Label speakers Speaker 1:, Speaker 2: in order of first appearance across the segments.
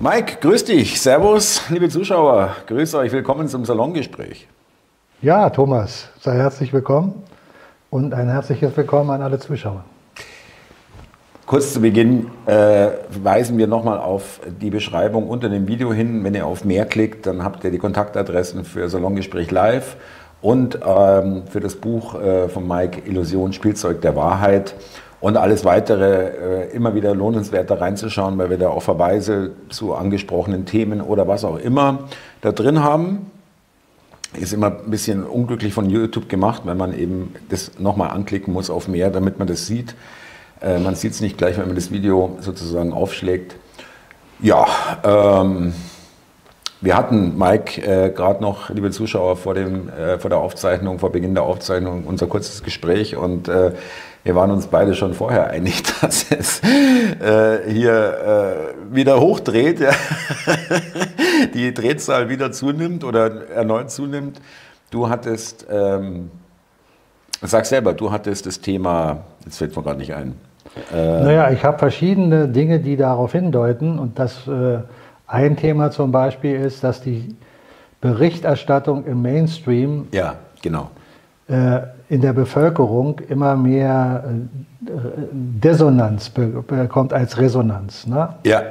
Speaker 1: Mike, grüß dich. Servus, liebe Zuschauer. Grüß euch. Willkommen zum Salongespräch.
Speaker 2: Ja, Thomas, sei herzlich willkommen und ein herzliches Willkommen an alle Zuschauer.
Speaker 1: Kurz zu Beginn äh, weisen wir nochmal auf die Beschreibung unter dem Video hin. Wenn ihr auf mehr klickt, dann habt ihr die Kontaktadressen für Salongespräch Live und ähm, für das Buch äh, von Mike Illusion Spielzeug der Wahrheit und alles weitere äh, immer wieder lohnenswert da reinzuschauen, weil wir da auch Verweise zu angesprochenen Themen oder was auch immer da drin haben. Ist immer ein bisschen unglücklich von YouTube gemacht, wenn man eben das nochmal anklicken muss auf mehr, damit man das sieht. Äh, man sieht es nicht gleich, wenn man das Video sozusagen aufschlägt. Ja, ähm, wir hatten, Mike, äh, gerade noch, liebe Zuschauer, vor, dem, äh, vor der Aufzeichnung, vor Beginn der Aufzeichnung, unser kurzes Gespräch und äh, wir waren uns beide schon vorher einig, dass es äh, hier äh, wieder hochdreht, ja. die Drehzahl wieder zunimmt oder erneut zunimmt. Du hattest, ähm, sag selber, du hattest das Thema, jetzt fällt mir gerade nicht ein,
Speaker 2: äh, naja, ich habe verschiedene Dinge, die darauf hindeuten. Und das äh, ein Thema zum Beispiel ist, dass die Berichterstattung im Mainstream
Speaker 1: ja, genau.
Speaker 2: äh, in der Bevölkerung immer mehr äh, Dissonanz bekommt als Resonanz. Ne?
Speaker 1: Ja.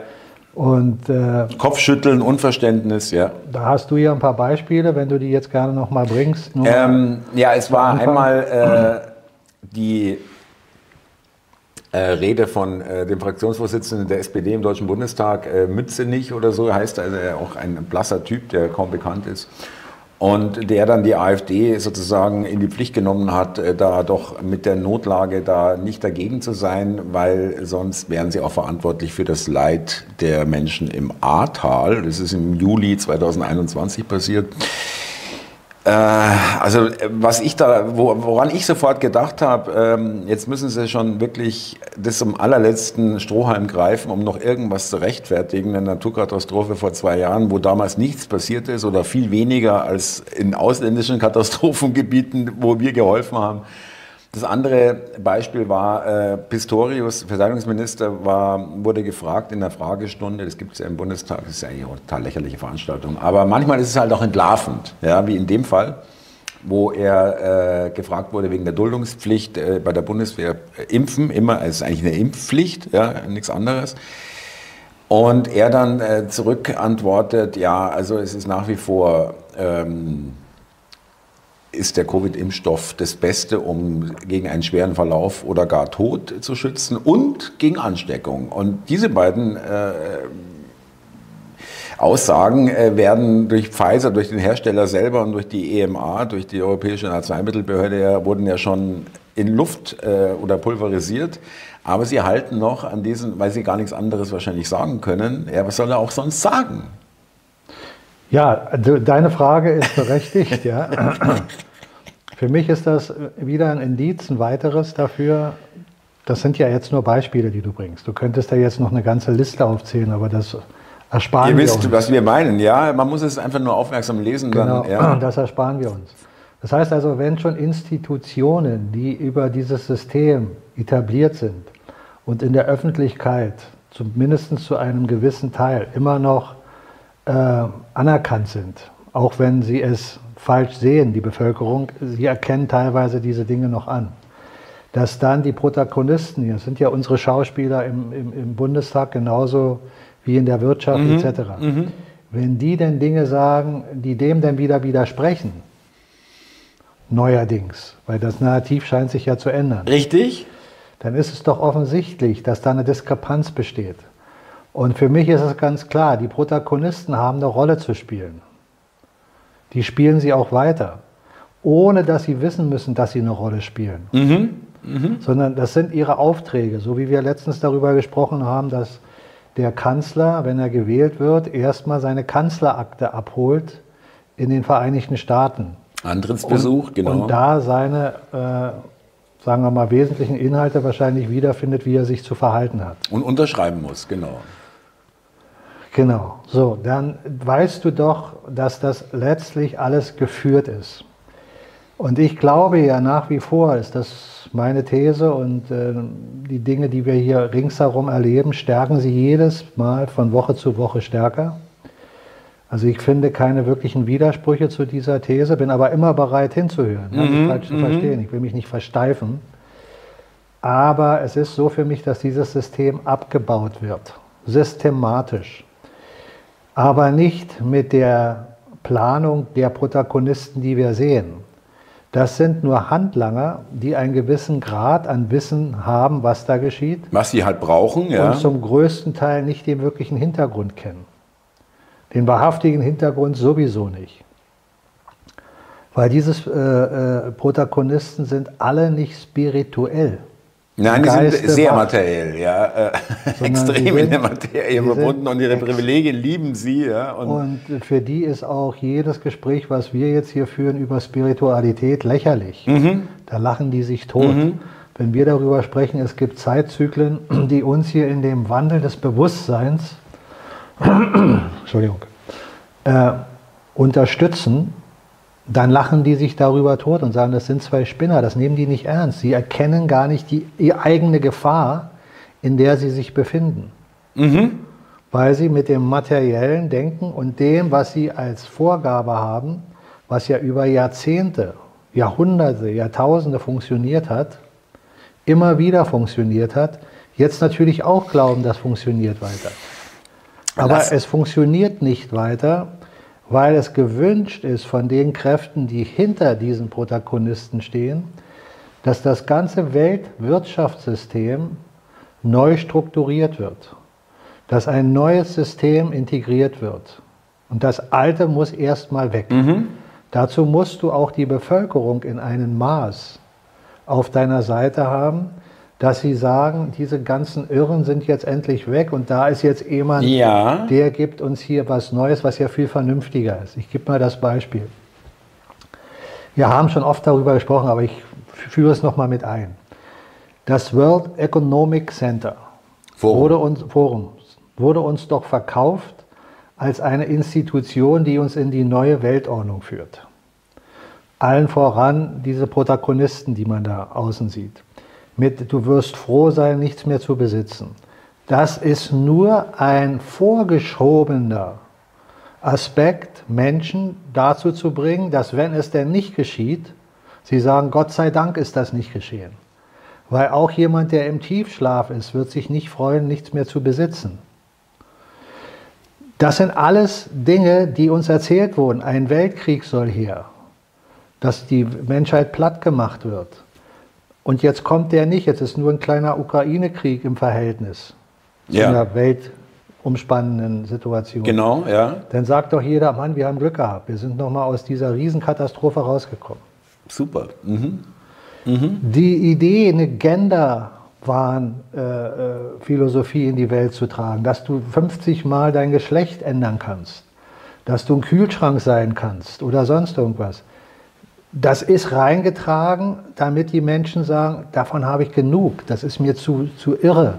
Speaker 2: Und,
Speaker 1: äh, Kopfschütteln, Unverständnis, ja.
Speaker 2: Da hast du ja ein paar Beispiele, wenn du die jetzt gerne noch mal bringst.
Speaker 1: Ähm, ja, es war einmal äh, die äh, Rede von äh, dem Fraktionsvorsitzenden der SPD im Deutschen Bundestag, äh, Mützenich oder so heißt, also auch ein blasser Typ, der kaum bekannt ist. Und der dann die AfD sozusagen in die Pflicht genommen hat, äh, da doch mit der Notlage da nicht dagegen zu sein, weil sonst wären sie auch verantwortlich für das Leid der Menschen im Ahrtal. Das ist im Juli 2021 passiert. Äh, also was ich da, woran ich sofort gedacht habe, ähm, jetzt müssen sie schon wirklich das zum allerletzten Strohhalm greifen, um noch irgendwas zu rechtfertigen. Eine Naturkatastrophe vor zwei Jahren, wo damals nichts passiert ist oder viel weniger als in ausländischen Katastrophengebieten, wo wir geholfen haben. Das andere Beispiel war, äh, Pistorius, Verteidigungsminister, war, wurde gefragt in der Fragestunde, das gibt es ja im Bundestag, das ist ja eigentlich eine total lächerliche Veranstaltung, aber manchmal ist es halt auch entlarvend, ja, wie in dem Fall, wo er äh, gefragt wurde wegen der Duldungspflicht äh, bei der Bundeswehr äh, impfen, immer, es ist eigentlich eine Impfpflicht, ja, nichts anderes. Und er dann äh, zurückantwortet, ja, also es ist nach wie vor... Ähm, ist der Covid-Impfstoff das Beste, um gegen einen schweren Verlauf oder gar Tod zu schützen und gegen Ansteckung. Und diese beiden äh, Aussagen äh, werden durch Pfizer, durch den Hersteller selber und durch die EMA, durch die Europäische Arzneimittelbehörde, ja, wurden ja schon in Luft äh, oder pulverisiert. Aber sie halten noch an diesen, weil sie gar nichts anderes wahrscheinlich sagen können. Ja, was soll er auch sonst sagen?
Speaker 2: Ja, deine Frage ist berechtigt, ja. Für mich ist das wieder ein Indiz, ein weiteres dafür. Das sind ja jetzt nur Beispiele, die du bringst. Du könntest da jetzt noch eine ganze Liste aufzählen, aber das ersparen
Speaker 1: Ihr
Speaker 2: wir
Speaker 1: wisst, uns. was wir meinen, ja. Man muss es einfach nur aufmerksam lesen.
Speaker 2: Genau,
Speaker 1: dann, ja.
Speaker 2: das ersparen wir uns. Das heißt also, wenn schon Institutionen, die über dieses System etabliert sind und in der Öffentlichkeit zumindest zu einem gewissen Teil immer noch äh, anerkannt sind, auch wenn sie es falsch sehen, die Bevölkerung, sie erkennen teilweise diese Dinge noch an. Dass dann die Protagonisten, hier sind ja unsere Schauspieler im, im, im Bundestag genauso wie in der Wirtschaft mhm. etc., mhm. wenn die denn Dinge sagen, die dem dann wieder widersprechen, neuerdings, weil das Narrativ scheint sich ja zu ändern.
Speaker 1: Richtig.
Speaker 2: Dann ist es doch offensichtlich, dass da eine Diskrepanz besteht. Und für mich ist es ganz klar, die Protagonisten haben eine Rolle zu spielen. Die spielen sie auch weiter, ohne dass sie wissen müssen, dass sie eine Rolle spielen. Mhm. Mhm. Sondern das sind ihre Aufträge, so wie wir letztens darüber gesprochen haben, dass der Kanzler, wenn er gewählt wird, erstmal seine Kanzlerakte abholt in den Vereinigten Staaten.
Speaker 1: Antrittsbesuch,
Speaker 2: und,
Speaker 1: genau.
Speaker 2: Und da seine, äh, sagen wir mal, wesentlichen Inhalte wahrscheinlich wiederfindet, wie er sich zu verhalten hat.
Speaker 1: Und unterschreiben muss, genau.
Speaker 2: Genau, so, dann weißt du doch, dass das letztlich alles geführt ist. Und ich glaube ja nach wie vor, ist das meine These und äh, die Dinge, die wir hier ringsherum erleben, stärken sie jedes Mal von Woche zu Woche stärker. Also ich finde keine wirklichen Widersprüche zu dieser These, bin aber immer bereit hinzuhören, mhm, nicht falsch zu mhm. verstehen. Ich will mich nicht versteifen. Aber es ist so für mich, dass dieses System abgebaut wird, systematisch. Aber nicht mit der Planung der Protagonisten, die wir sehen. Das sind nur Handlanger, die einen gewissen Grad an Wissen haben, was da geschieht.
Speaker 1: Was sie halt brauchen,
Speaker 2: ja. Und zum größten Teil nicht den wirklichen Hintergrund kennen. Den wahrhaftigen Hintergrund sowieso nicht. Weil diese äh, äh, Protagonisten sind alle nicht spirituell.
Speaker 1: Nein, die sind sehr wacht. materiell, ja. Äh, extrem sind, in der Materie verbunden und ihre Privilegien lieben sie, ja.
Speaker 2: Und, und, für die ist auch jedes Gespräch, was wir jetzt hier führen über Spiritualität, lächerlich. Mhm. Da lachen die sich tot. Mhm. Wenn wir darüber sprechen, es gibt Zeitzyklen, die uns hier in dem Wandel des Bewusstseins Entschuldigung, äh, unterstützen, dann lachen die sich darüber tot und sagen, das sind zwei Spinner, das nehmen die nicht ernst. Sie erkennen gar nicht die, die eigene Gefahr, in der sie sich befinden. Mhm. Weil sie mit dem materiellen Denken und dem, was sie als Vorgabe haben, was ja über Jahrzehnte, Jahrhunderte, Jahrtausende funktioniert hat, immer wieder funktioniert hat, jetzt natürlich auch glauben, das funktioniert weiter. Aber Lass. es funktioniert nicht weiter, weil es gewünscht ist von den Kräften, die hinter diesen Protagonisten stehen, dass das ganze Weltwirtschaftssystem neu strukturiert wird, dass ein neues System integriert wird. Und das alte muss erstmal weg. Mhm. Dazu musst du auch die Bevölkerung in einem Maß auf deiner Seite haben, dass sie sagen, diese ganzen Irren sind jetzt endlich weg und da ist jetzt jemand, ja. der gibt uns hier was Neues, was ja viel vernünftiger ist. Ich gebe mal das Beispiel. Wir haben schon oft darüber gesprochen, aber ich führe es nochmal mit ein. Das World Economic Center Forum. Wurde, uns, Forum, wurde uns doch verkauft als eine Institution, die uns in die neue Weltordnung führt. Allen voran diese Protagonisten, die man da außen sieht mit du wirst froh sein, nichts mehr zu besitzen. Das ist nur ein vorgeschobener Aspekt, Menschen dazu zu bringen, dass wenn es denn nicht geschieht, sie sagen, Gott sei Dank ist das nicht geschehen. Weil auch jemand, der im Tiefschlaf ist, wird sich nicht freuen, nichts mehr zu besitzen. Das sind alles Dinge, die uns erzählt wurden. Ein Weltkrieg soll her, dass die Menschheit platt gemacht wird. Und jetzt kommt der nicht, jetzt ist nur ein kleiner Ukraine-Krieg im Verhältnis ja. zu einer weltumspannenden Situation.
Speaker 1: Genau, ja.
Speaker 2: Dann sagt doch jeder, Mann, wir haben Glück gehabt, wir sind nochmal aus dieser Riesenkatastrophe rausgekommen.
Speaker 1: Super. Mhm.
Speaker 2: Mhm. Die Idee, eine Gender-Wahn-Philosophie äh, äh in die Welt zu tragen, dass du 50 Mal dein Geschlecht ändern kannst, dass du ein Kühlschrank sein kannst oder sonst irgendwas das ist reingetragen, damit die Menschen sagen, davon habe ich genug, das ist mir zu, zu irre.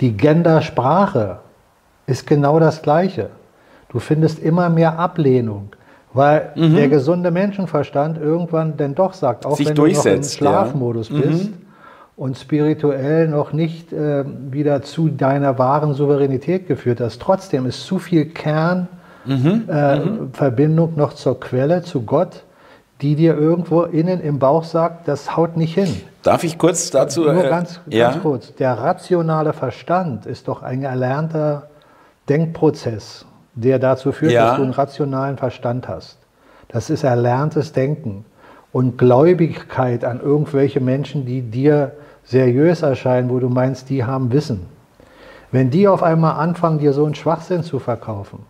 Speaker 2: Die Gendersprache ist genau das Gleiche. Du findest immer mehr Ablehnung, weil mhm. der gesunde Menschenverstand irgendwann denn doch sagt, auch
Speaker 1: Sich
Speaker 2: wenn
Speaker 1: du noch im
Speaker 2: Schlafmodus ja. bist mhm. und spirituell noch nicht äh, wieder zu deiner wahren Souveränität geführt hast, trotzdem ist zu viel Kernverbindung mhm. äh, noch zur Quelle, zu Gott die dir irgendwo innen im Bauch sagt, das haut nicht hin.
Speaker 1: Darf ich kurz dazu?
Speaker 2: Nur äh, ganz, ja? ganz kurz. Der rationale Verstand ist doch ein erlernter Denkprozess, der dazu führt, ja. dass du einen rationalen Verstand hast. Das ist erlerntes Denken und Gläubigkeit an irgendwelche Menschen, die dir seriös erscheinen, wo du meinst, die haben Wissen. Wenn die auf einmal anfangen, dir so einen Schwachsinn zu verkaufen,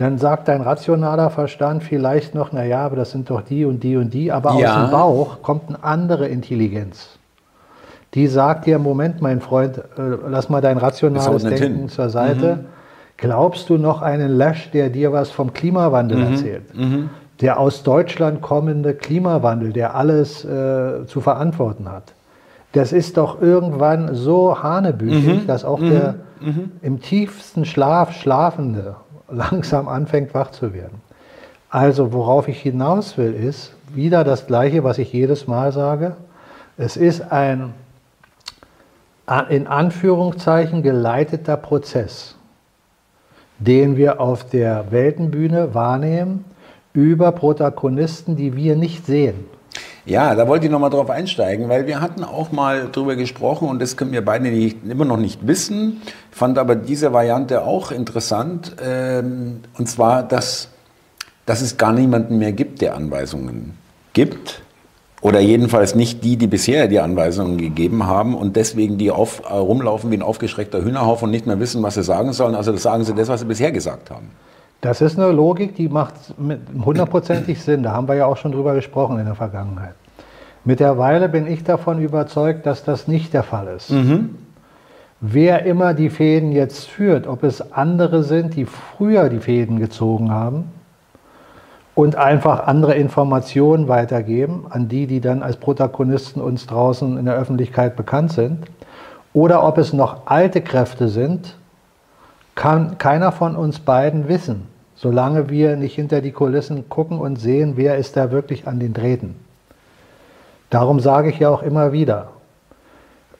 Speaker 2: dann sagt dein rationaler Verstand vielleicht noch, naja, aber das sind doch die und die und die, aber ja. aus dem Bauch kommt eine andere Intelligenz. Die sagt dir, Moment, mein Freund, äh, lass mal dein rationales Denken hin. zur Seite. Mhm. Glaubst du noch einen Lash, der dir was vom Klimawandel mhm. erzählt? Mhm. Der aus Deutschland kommende Klimawandel, der alles äh, zu verantworten hat. Das ist doch irgendwann so hanebüchig, mhm. dass auch der mhm. Mhm. im tiefsten Schlaf Schlafende langsam anfängt wach zu werden. Also worauf ich hinaus will, ist wieder das Gleiche, was ich jedes Mal sage. Es ist ein in Anführungszeichen geleiteter Prozess, den wir auf der Weltenbühne wahrnehmen über Protagonisten, die wir nicht sehen.
Speaker 1: Ja, da wollte ich noch mal drauf einsteigen, weil wir hatten auch mal drüber gesprochen und das können wir beide nicht, immer noch nicht wissen. Fand aber diese Variante auch interessant. Ähm, und zwar, dass, dass es gar niemanden mehr gibt, der Anweisungen gibt. Oder jedenfalls nicht die, die bisher die Anweisungen gegeben haben und deswegen die auf, rumlaufen wie ein aufgeschreckter Hühnerhaufen und nicht mehr wissen, was sie sagen sollen. Also das sagen sie das, was sie bisher gesagt haben.
Speaker 2: Das ist eine Logik, die macht hundertprozentig Sinn. Da haben wir ja auch schon drüber gesprochen in der Vergangenheit. Mittlerweile bin ich davon überzeugt, dass das nicht der Fall ist. Mhm. Wer immer die Fäden jetzt führt, ob es andere sind, die früher die Fäden gezogen haben und einfach andere Informationen weitergeben an die, die dann als Protagonisten uns draußen in der Öffentlichkeit bekannt sind, oder ob es noch alte Kräfte sind, kann keiner von uns beiden wissen, solange wir nicht hinter die Kulissen gucken und sehen, wer ist da wirklich an den Drähten. Darum sage ich ja auch immer wieder,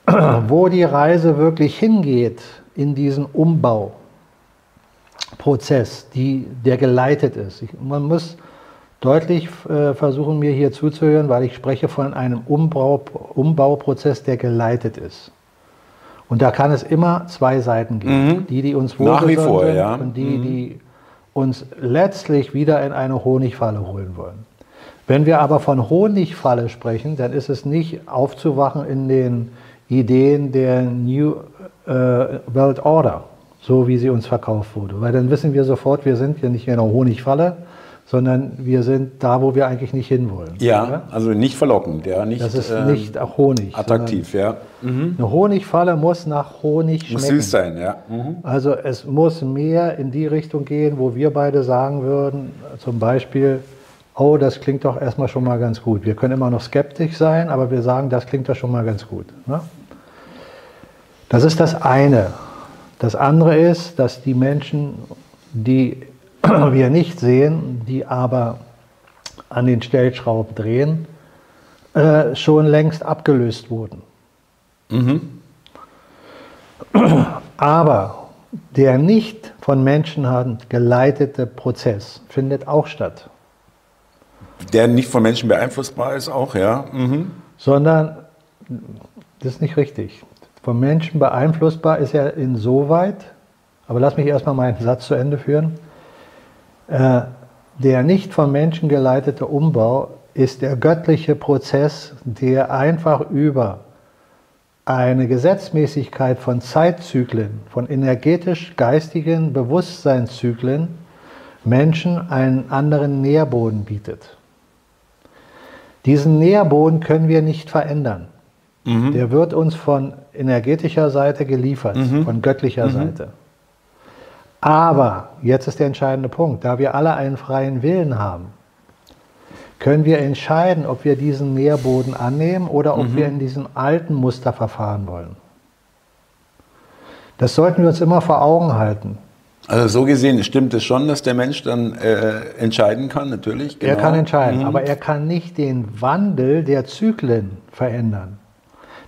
Speaker 2: wo die Reise wirklich hingeht in diesen Umbauprozess, die, der geleitet ist. Ich, man muss deutlich äh, versuchen, mir hier zuzuhören, weil ich spreche von einem Umbau, Umbauprozess, der geleitet ist. Und da kann es immer zwei Seiten geben. Mhm. Die, die uns
Speaker 1: wohlgesonnen sind
Speaker 2: ja. und die, mhm. die uns letztlich wieder in eine Honigfalle holen wollen. Wenn wir aber von Honigfalle sprechen, dann ist es nicht aufzuwachen in den Ideen der New äh, World Order, so wie sie uns verkauft wurde. Weil dann wissen wir sofort, wir sind hier nicht in einer Honigfalle, sondern wir sind da, wo wir eigentlich nicht hinwollen.
Speaker 1: Ja, oder? also nicht verlockend, ja, nicht.
Speaker 2: Das ist ähm, nicht Honig.
Speaker 1: Attraktiv, ja.
Speaker 2: Mhm. Eine Honigfalle muss nach Honig schmecken. Muss
Speaker 1: süß sein, ja. Mhm.
Speaker 2: Also es muss mehr in die Richtung gehen, wo wir beide sagen würden, zum Beispiel, oh, das klingt doch erstmal schon mal ganz gut. Wir können immer noch skeptisch sein, aber wir sagen, das klingt doch schon mal ganz gut. Ne? Das ist das eine. Das andere ist, dass die Menschen, die wir nicht sehen, die aber an den Stellschrauben drehen, äh, schon längst abgelöst wurden. Mhm. Aber der nicht von Menschenhand geleitete Prozess findet auch statt.
Speaker 1: Der nicht von Menschen beeinflussbar ist, auch, ja. Mhm.
Speaker 2: Sondern, das ist nicht richtig. Von Menschen beeinflussbar ist er insoweit, aber lass mich erstmal meinen Satz zu Ende führen. Äh, der nicht von Menschen geleitete Umbau ist der göttliche Prozess, der einfach über eine Gesetzmäßigkeit von Zeitzyklen, von energetisch-geistigen Bewusstseinszyklen Menschen einen anderen Nährboden bietet. Diesen Nährboden können wir nicht verändern. Mhm. Der wird uns von energetischer Seite geliefert, mhm. von göttlicher mhm. Seite. Aber, jetzt ist der entscheidende Punkt, da wir alle einen freien Willen haben, können wir entscheiden, ob wir diesen Nährboden annehmen oder ob mhm. wir in diesem alten Muster verfahren wollen. Das sollten wir uns immer vor Augen halten.
Speaker 1: Also so gesehen stimmt es schon, dass der Mensch dann äh, entscheiden kann, natürlich.
Speaker 2: Genau. Er kann entscheiden, mhm. aber er kann nicht den Wandel der Zyklen verändern.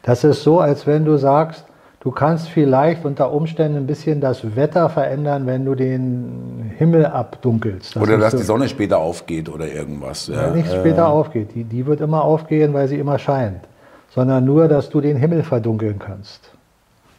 Speaker 2: Das ist so, als wenn du sagst, du kannst vielleicht unter Umständen ein bisschen das Wetter verändern, wenn du den Himmel abdunkelst.
Speaker 1: Das oder dass so, die Sonne später aufgeht oder irgendwas.
Speaker 2: Ja. Nicht später äh. aufgeht, die, die wird immer aufgehen, weil sie immer scheint. Sondern nur, dass du den Himmel verdunkeln kannst.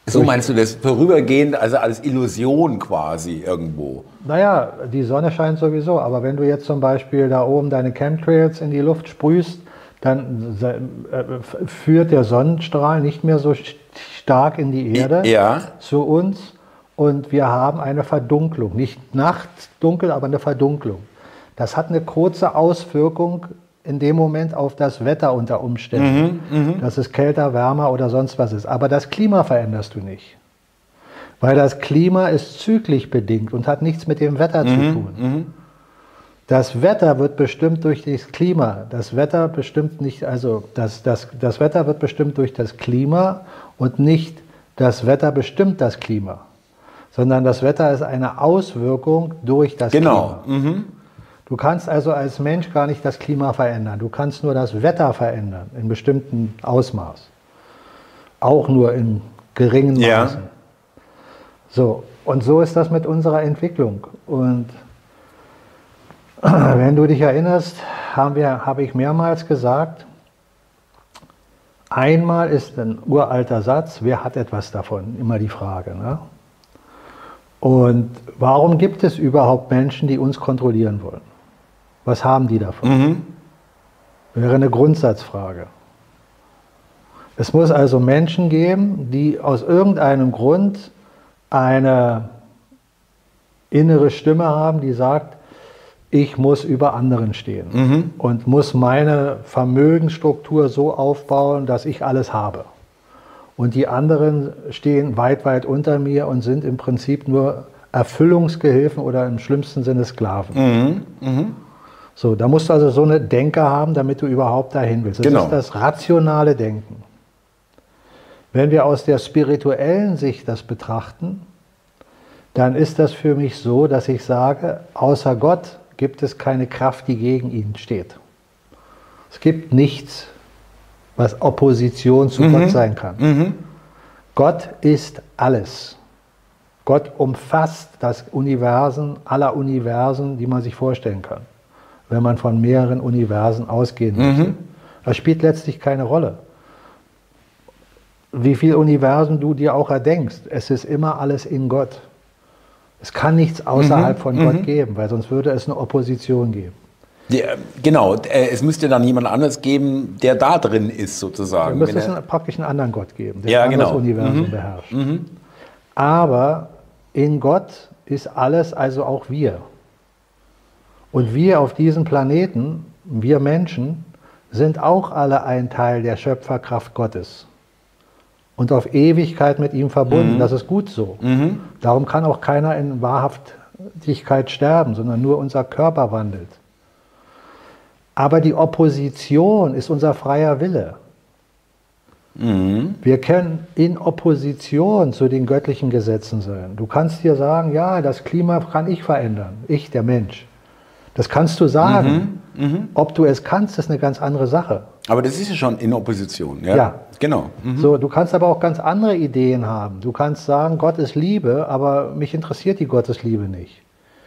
Speaker 1: So meinst du das vorübergehend, also als Illusion quasi irgendwo?
Speaker 2: Naja, die Sonne scheint sowieso, aber wenn du jetzt zum Beispiel da oben deine Chemtrails in die Luft sprühst, dann äh, führt der Sonnenstrahl nicht mehr so stark in die Erde
Speaker 1: ja.
Speaker 2: zu uns und wir haben eine Verdunklung. Nicht nachtdunkel, aber eine Verdunklung. Das hat eine kurze Auswirkung in dem Moment auf das Wetter unter Umständen, mhm, mh. dass es kälter, wärmer oder sonst was ist. Aber das Klima veränderst du nicht. Weil das Klima ist zyklisch bedingt und hat nichts mit dem Wetter mhm, zu tun. Mh. Das Wetter wird bestimmt durch das Klima. Das Wetter bestimmt nicht, also das, das, das Wetter wird bestimmt durch das Klima und nicht das Wetter bestimmt das Klima, sondern das Wetter ist eine Auswirkung durch das
Speaker 1: genau.
Speaker 2: Klima. Genau. Mhm. Du kannst also als Mensch gar nicht das Klima verändern. Du kannst nur das Wetter verändern in bestimmten Ausmaß. Auch nur in geringen
Speaker 1: Ja.
Speaker 2: Maßen. So, und so ist das mit unserer Entwicklung. Und wenn du dich erinnerst, haben wir, habe ich mehrmals gesagt, einmal ist ein uralter Satz, wer hat etwas davon? Immer die Frage. Ne? Und warum gibt es überhaupt Menschen, die uns kontrollieren wollen? Was haben die davon? Wäre eine Grundsatzfrage. Es muss also Menschen geben, die aus irgendeinem Grund eine innere Stimme haben, die sagt, ich muss über anderen stehen und muss meine Vermögensstruktur so aufbauen, dass ich alles habe. Und die anderen stehen weit, weit unter mir und sind im Prinzip nur Erfüllungsgehilfen oder im schlimmsten Sinne Sklaven. So, da musst du also so eine Denke haben, damit du überhaupt dahin willst. Das
Speaker 1: Genau.
Speaker 2: ist das rationale Denken. Wenn wir aus der spirituellen Sicht das betrachten, dann ist das für mich so, dass ich sage, außer Gott gibt es keine Kraft, die gegen ihn steht. Es gibt nichts, was Opposition zu Gott sein kann. Gott ist alles. Gott umfasst das Universen aller Universen, die man sich vorstellen kann, wenn man von mehreren Universen ausgehen möchte. Das spielt letztlich keine Rolle. Wie viele Universen du dir auch erdenkst, es ist immer alles in Gott. Es kann nichts außerhalb von Gott geben, weil sonst würde es eine Opposition geben.
Speaker 1: Der, genau, äh, es müsste dann jemand anderes geben, der da drin ist, sozusagen.
Speaker 2: müsste es einen, praktisch einen anderen Gott geben, der
Speaker 1: Ja, genau.
Speaker 2: Universum beherrscht. Aber in Gott ist alles, also auch wir. Und wir auf diesem Planeten, wir Menschen, sind auch alle ein Teil der Schöpferkraft Gottes. Und auf Ewigkeit mit ihm verbunden. Das ist gut so. Darum kann auch keiner in Wahrhaftigkeit sterben, sondern nur unser Körper wandelt. Aber die Opposition ist unser freier Wille. Wir können in Opposition zu den göttlichen Gesetzen sein. Du kannst dir sagen, ja, das Klima kann ich verändern, ich, der Mensch. Das kannst du sagen. Ob du es kannst, ist eine ganz andere Sache.
Speaker 1: Aber das ist ja schon in Opposition. Ja,
Speaker 2: Ja.
Speaker 1: genau. Mhm.
Speaker 2: So, du kannst aber auch ganz andere Ideen haben. Du kannst sagen, Gott ist Liebe, aber mich interessiert die Gottesliebe nicht.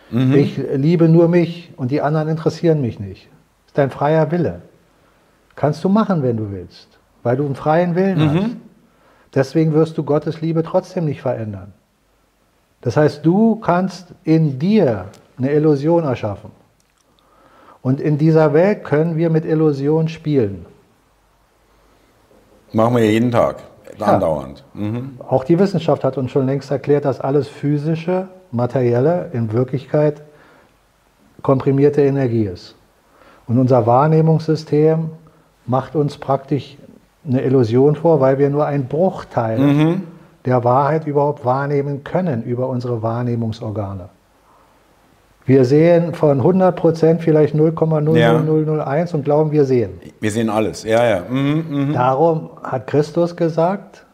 Speaker 2: Ich liebe nur mich und die anderen interessieren mich nicht. Das ist dein freier Wille. Kannst du machen, wenn du willst, weil du einen freien Willen hast. Deswegen wirst du Gottes Liebe trotzdem nicht verändern. Das heißt, du kannst in dir eine Illusion erschaffen. Und in dieser Welt können wir mit Illusionen spielen.
Speaker 1: Machen wir ja jeden Tag,
Speaker 2: Ja.
Speaker 1: andauernd. Mhm.
Speaker 2: Auch die Wissenschaft hat uns schon längst erklärt, dass alles physische, materielle in Wirklichkeit komprimierte Energie ist. Und unser Wahrnehmungssystem macht uns praktisch eine Illusion vor, weil wir nur einen Bruchteil der Wahrheit überhaupt wahrnehmen können über unsere Wahrnehmungsorgane. Wir sehen von 100 Prozent vielleicht 0,00001 und glauben, wir sehen.
Speaker 1: Wir sehen alles. Ja, ja. Mhm. Mhm.
Speaker 2: Darum hat Christus gesagt,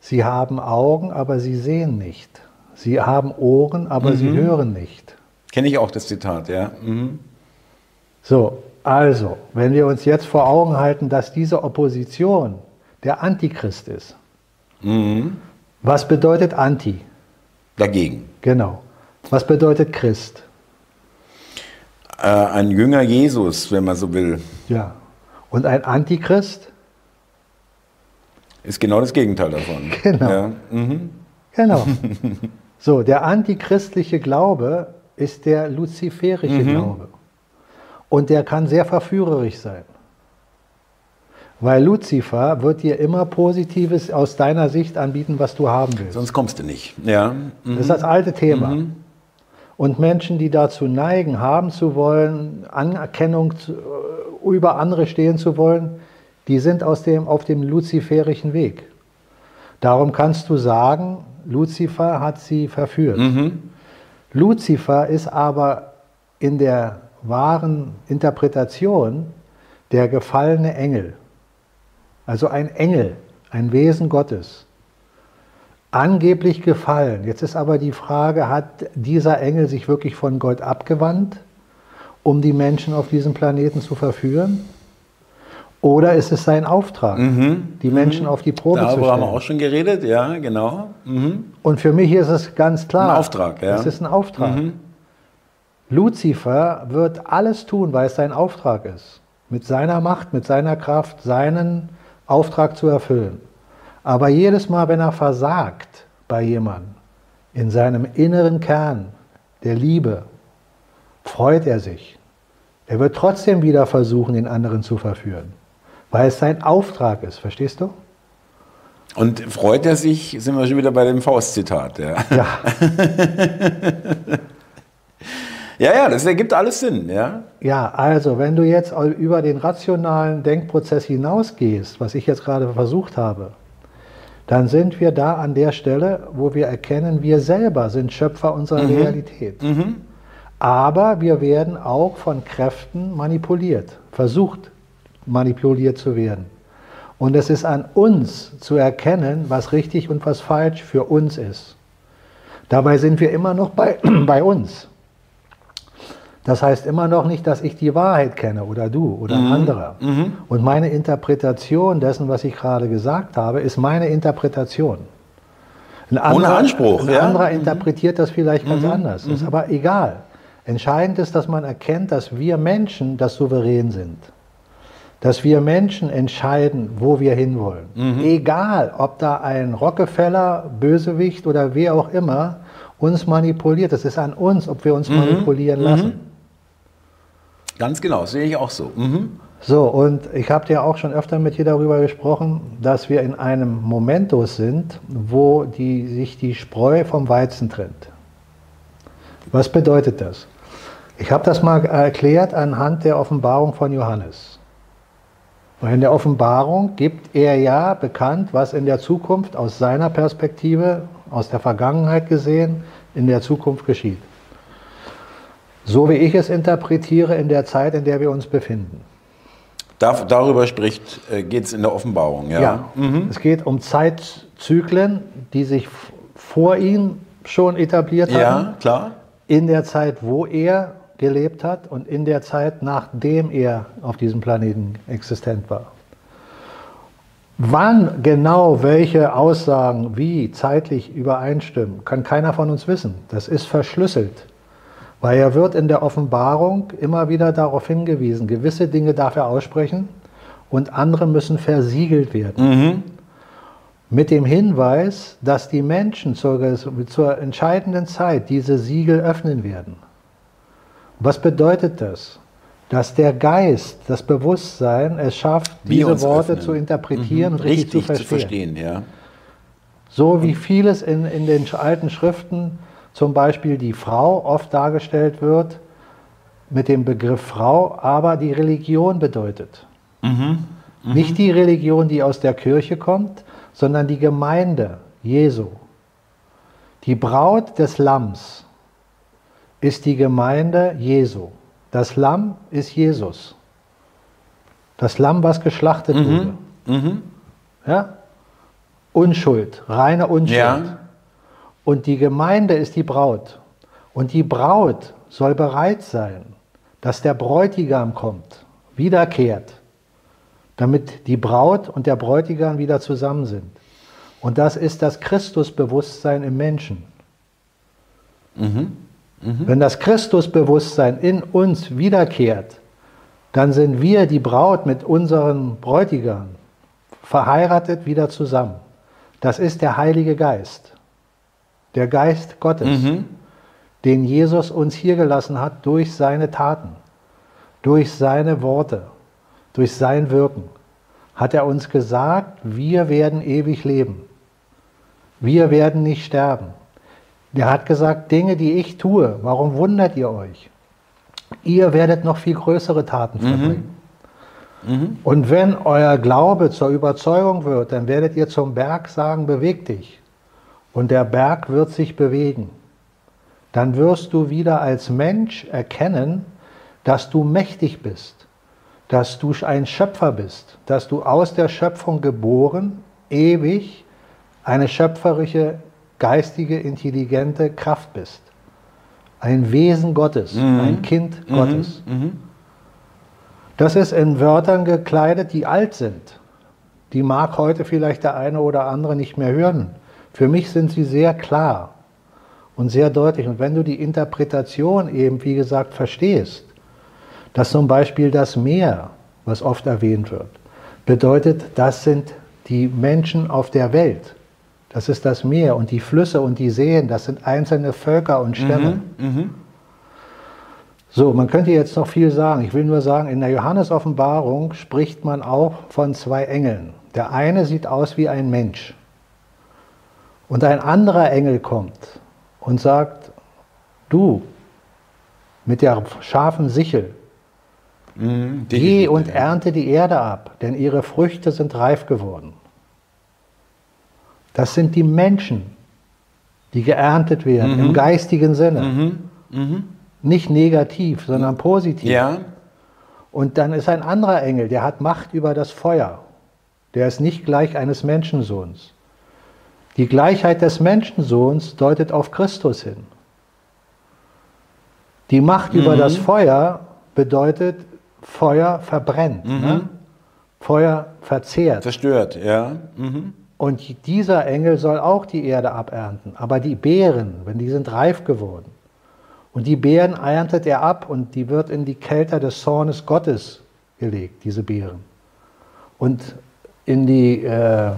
Speaker 2: sie haben Augen, aber sie sehen nicht. Sie haben Ohren, aber sie hören nicht.
Speaker 1: Kenne ich auch das Zitat, ja. Mhm.
Speaker 2: So, also, wenn wir uns jetzt vor Augen halten, dass diese Opposition der Antichrist ist. Was bedeutet Anti?
Speaker 1: Dagegen.
Speaker 2: Genau. Was bedeutet Christ?
Speaker 1: Äh, ein Jünger Jesus, wenn man so will,
Speaker 2: Ja. Und ein Antichrist?
Speaker 1: ist genau das Gegenteil davon.
Speaker 2: Genau.
Speaker 1: Ja. Mhm.
Speaker 2: Genau. So, der antichristliche Glaube ist der luziferische Glaube. Und der kann sehr verführerisch sein. Weil Luzifer wird dir immer Positives aus deiner Sicht anbieten, was du haben willst.
Speaker 1: Sonst kommst du nicht. Ja. Mhm.
Speaker 2: Das ist das alte Thema. Und Menschen, die dazu neigen, haben zu wollen, Anerkennung äh, über andere stehen zu wollen, die sind aus dem, auf dem luziferischen Weg. Darum kannst du sagen, Luzifer hat sie verführt. Luzifer ist aber in der wahren Interpretation der gefallene Engel. Also ein Engel, ein Wesen Gottes angeblich gefallen. Jetzt ist aber die Frage, hat dieser Engel sich wirklich von Gott abgewandt, um die Menschen auf diesem Planeten zu verführen? Oder ist es sein Auftrag,
Speaker 1: Mhm.
Speaker 2: die Menschen auf die Probe zu
Speaker 1: Darüber haben wir
Speaker 2: stellen?
Speaker 1: auch schon geredet, ja, genau. Mhm.
Speaker 2: Und für mich ist es ganz klar.
Speaker 1: Ein Auftrag, ja.
Speaker 2: Es ist ein Auftrag.
Speaker 1: Mhm.
Speaker 2: Luzifer wird alles tun, weil es sein Auftrag ist. Mit seiner Macht, mit seiner Kraft, seinen Auftrag zu erfüllen. Aber jedes Mal, wenn er versagt bei jemandem, in seinem inneren Kern der Liebe, freut er sich. Er wird trotzdem wieder versuchen, den anderen zu verführen. Weil es sein Auftrag ist, verstehst du?
Speaker 1: Und freut er sich, sind wir schon wieder bei dem Faust-Zitat. Ja.
Speaker 2: Ja.
Speaker 1: ja, ja, das ergibt alles Sinn, ja.
Speaker 2: Ja, also wenn du jetzt über den rationalen Denkprozess hinausgehst, was ich jetzt gerade versucht habe, dann sind wir da an der Stelle, wo wir erkennen, wir selber sind Schöpfer unserer Realität. Aber wir werden auch von Kräften manipuliert, versucht manipuliert zu werden. Und es ist an uns zu erkennen, was richtig und was falsch für uns ist. Dabei sind wir immer noch bei, bei uns. Das heißt immer noch nicht, dass ich die Wahrheit kenne oder du oder ein anderer. Und meine Interpretation dessen, was ich gerade gesagt habe, ist meine Interpretation. Ein anderer,
Speaker 1: Anspruch,
Speaker 2: Ein
Speaker 1: ja.
Speaker 2: anderer interpretiert das vielleicht ganz anders. Ist aber egal. Entscheidend ist, dass man erkennt, dass wir Menschen das Souverän sind. Dass wir Menschen entscheiden, wo wir hinwollen. Egal, ob da ein Rockefeller, Bösewicht oder wer auch immer uns manipuliert. Es ist an uns, ob wir uns manipulieren lassen.
Speaker 1: Ganz genau, sehe ich auch so. Mhm.
Speaker 2: So, und ich habe dir auch schon öfter mit dir darüber gesprochen, dass wir in einem Momentus sind, wo die, sich die Spreu vom Weizen trennt. Was bedeutet das? Ich habe das mal erklärt anhand der Offenbarung von Johannes. Weil in der Offenbarung gibt er ja bekannt, was in der Zukunft aus seiner Perspektive, aus der Vergangenheit gesehen, in der Zukunft geschieht. So wie ich es interpretiere in der Zeit, in der wir uns befinden.
Speaker 1: Da, darüber spricht, äh, geht es in der Offenbarung, ja.
Speaker 2: Ja, es geht um Zeitzyklen, die sich vor ihm schon etabliert haben,
Speaker 1: Ja, klar.
Speaker 2: in der Zeit, wo er gelebt hat und in der Zeit, nachdem er auf diesem Planeten existent war. Wann genau welche Aussagen wie zeitlich übereinstimmen, kann keiner von uns wissen. Das ist verschlüsselt. Weil er wird in der Offenbarung immer wieder darauf hingewiesen, gewisse Dinge darf er aussprechen und andere müssen versiegelt werden. Mit dem Hinweis, dass die Menschen zur, zur entscheidenden Zeit diese Siegel öffnen werden. Was bedeutet das? Dass der Geist, das Bewusstsein es schafft,
Speaker 1: Wir
Speaker 2: diese Worte
Speaker 1: öffnen.
Speaker 2: zu interpretieren und richtig,
Speaker 1: Richtig
Speaker 2: zu verstehen.
Speaker 1: ja.
Speaker 2: So wie vieles in, in den alten Schriften, zum Beispiel die Frau oft dargestellt wird mit dem Begriff Frau, aber die Religion bedeutet. Nicht die Religion, die aus der Kirche kommt, sondern die Gemeinde Jesu. Die Braut des Lamms ist die Gemeinde Jesu. Das Lamm ist Jesus. Das Lamm, was geschlachtet wurde. Ja? Unschuld, reine Unschuld.
Speaker 1: Ja.
Speaker 2: Und die Gemeinde ist die Braut. Und die Braut soll bereit sein, dass der Bräutigam kommt, wiederkehrt, damit die Braut und der Bräutigam wieder zusammen sind. Und das ist das Christusbewusstsein im Menschen. Wenn das Christusbewusstsein in uns wiederkehrt, dann sind wir die Braut mit unseren Bräutigam verheiratet wieder zusammen. Das ist der Heilige Geist, der Geist Gottes, den Jesus uns hier gelassen hat durch seine Taten, durch seine Worte, durch sein Wirken. Hat er uns gesagt, wir werden ewig leben. Wir werden nicht sterben. Der hat gesagt, Dinge, die ich tue, warum wundert ihr euch? Ihr werdet noch viel größere Taten verbringen. Und wenn euer Glaube zur Überzeugung wird, dann werdet ihr zum Berg sagen, beweg dich. Und der Berg wird sich bewegen. Dann wirst du wieder als Mensch erkennen, dass du mächtig bist, dass du ein Schöpfer bist, dass du aus der Schöpfung geboren, ewig, eine schöpferische, geistige, intelligente Kraft bist. Ein Wesen Gottes, ein Kind Gottes. Das ist in Wörtern gekleidet, die alt sind. Die mag heute vielleicht der eine oder andere nicht mehr hören. Für mich sind sie sehr klar und sehr deutlich. Und wenn du die Interpretation eben, wie gesagt, verstehst, dass zum Beispiel das Meer, was oft erwähnt wird, bedeutet, das sind die Menschen auf der Welt. Das ist das Meer und die Flüsse und die Seen, das sind einzelne Völker und Stämme. Mhm, mh. So, man könnte jetzt noch viel sagen. Ich will nur sagen, in der Johannes-Offenbarung spricht man auch von zwei Engeln. Der eine sieht aus wie ein Mensch. Und ein anderer Engel kommt und sagt, du mit der scharfen Sichel, mhm, geh und ernte die Erde ab, denn ihre Früchte sind reif geworden. Das sind die Menschen, die geerntet werden, mhm. im geistigen Sinne. Mhm. Mhm. Nicht negativ, sondern positiv.
Speaker 1: Ja.
Speaker 2: Und dann ist ein anderer Engel, der hat Macht über das Feuer. Der ist nicht gleich eines Menschensohns. Die Gleichheit des Menschensohns deutet auf Christus hin. Die Macht mhm. über das Feuer bedeutet, Feuer verbrennt. Mhm. Ne? Feuer verzehrt.
Speaker 1: Zerstört, ja. Mhm.
Speaker 2: Und dieser Engel soll auch die Erde abernten. Aber die Beeren, wenn die sind reif geworden, und die Beeren erntet er ab und die wird in die Kälte des Zornes Gottes gelegt, diese Beeren. Und in die, äh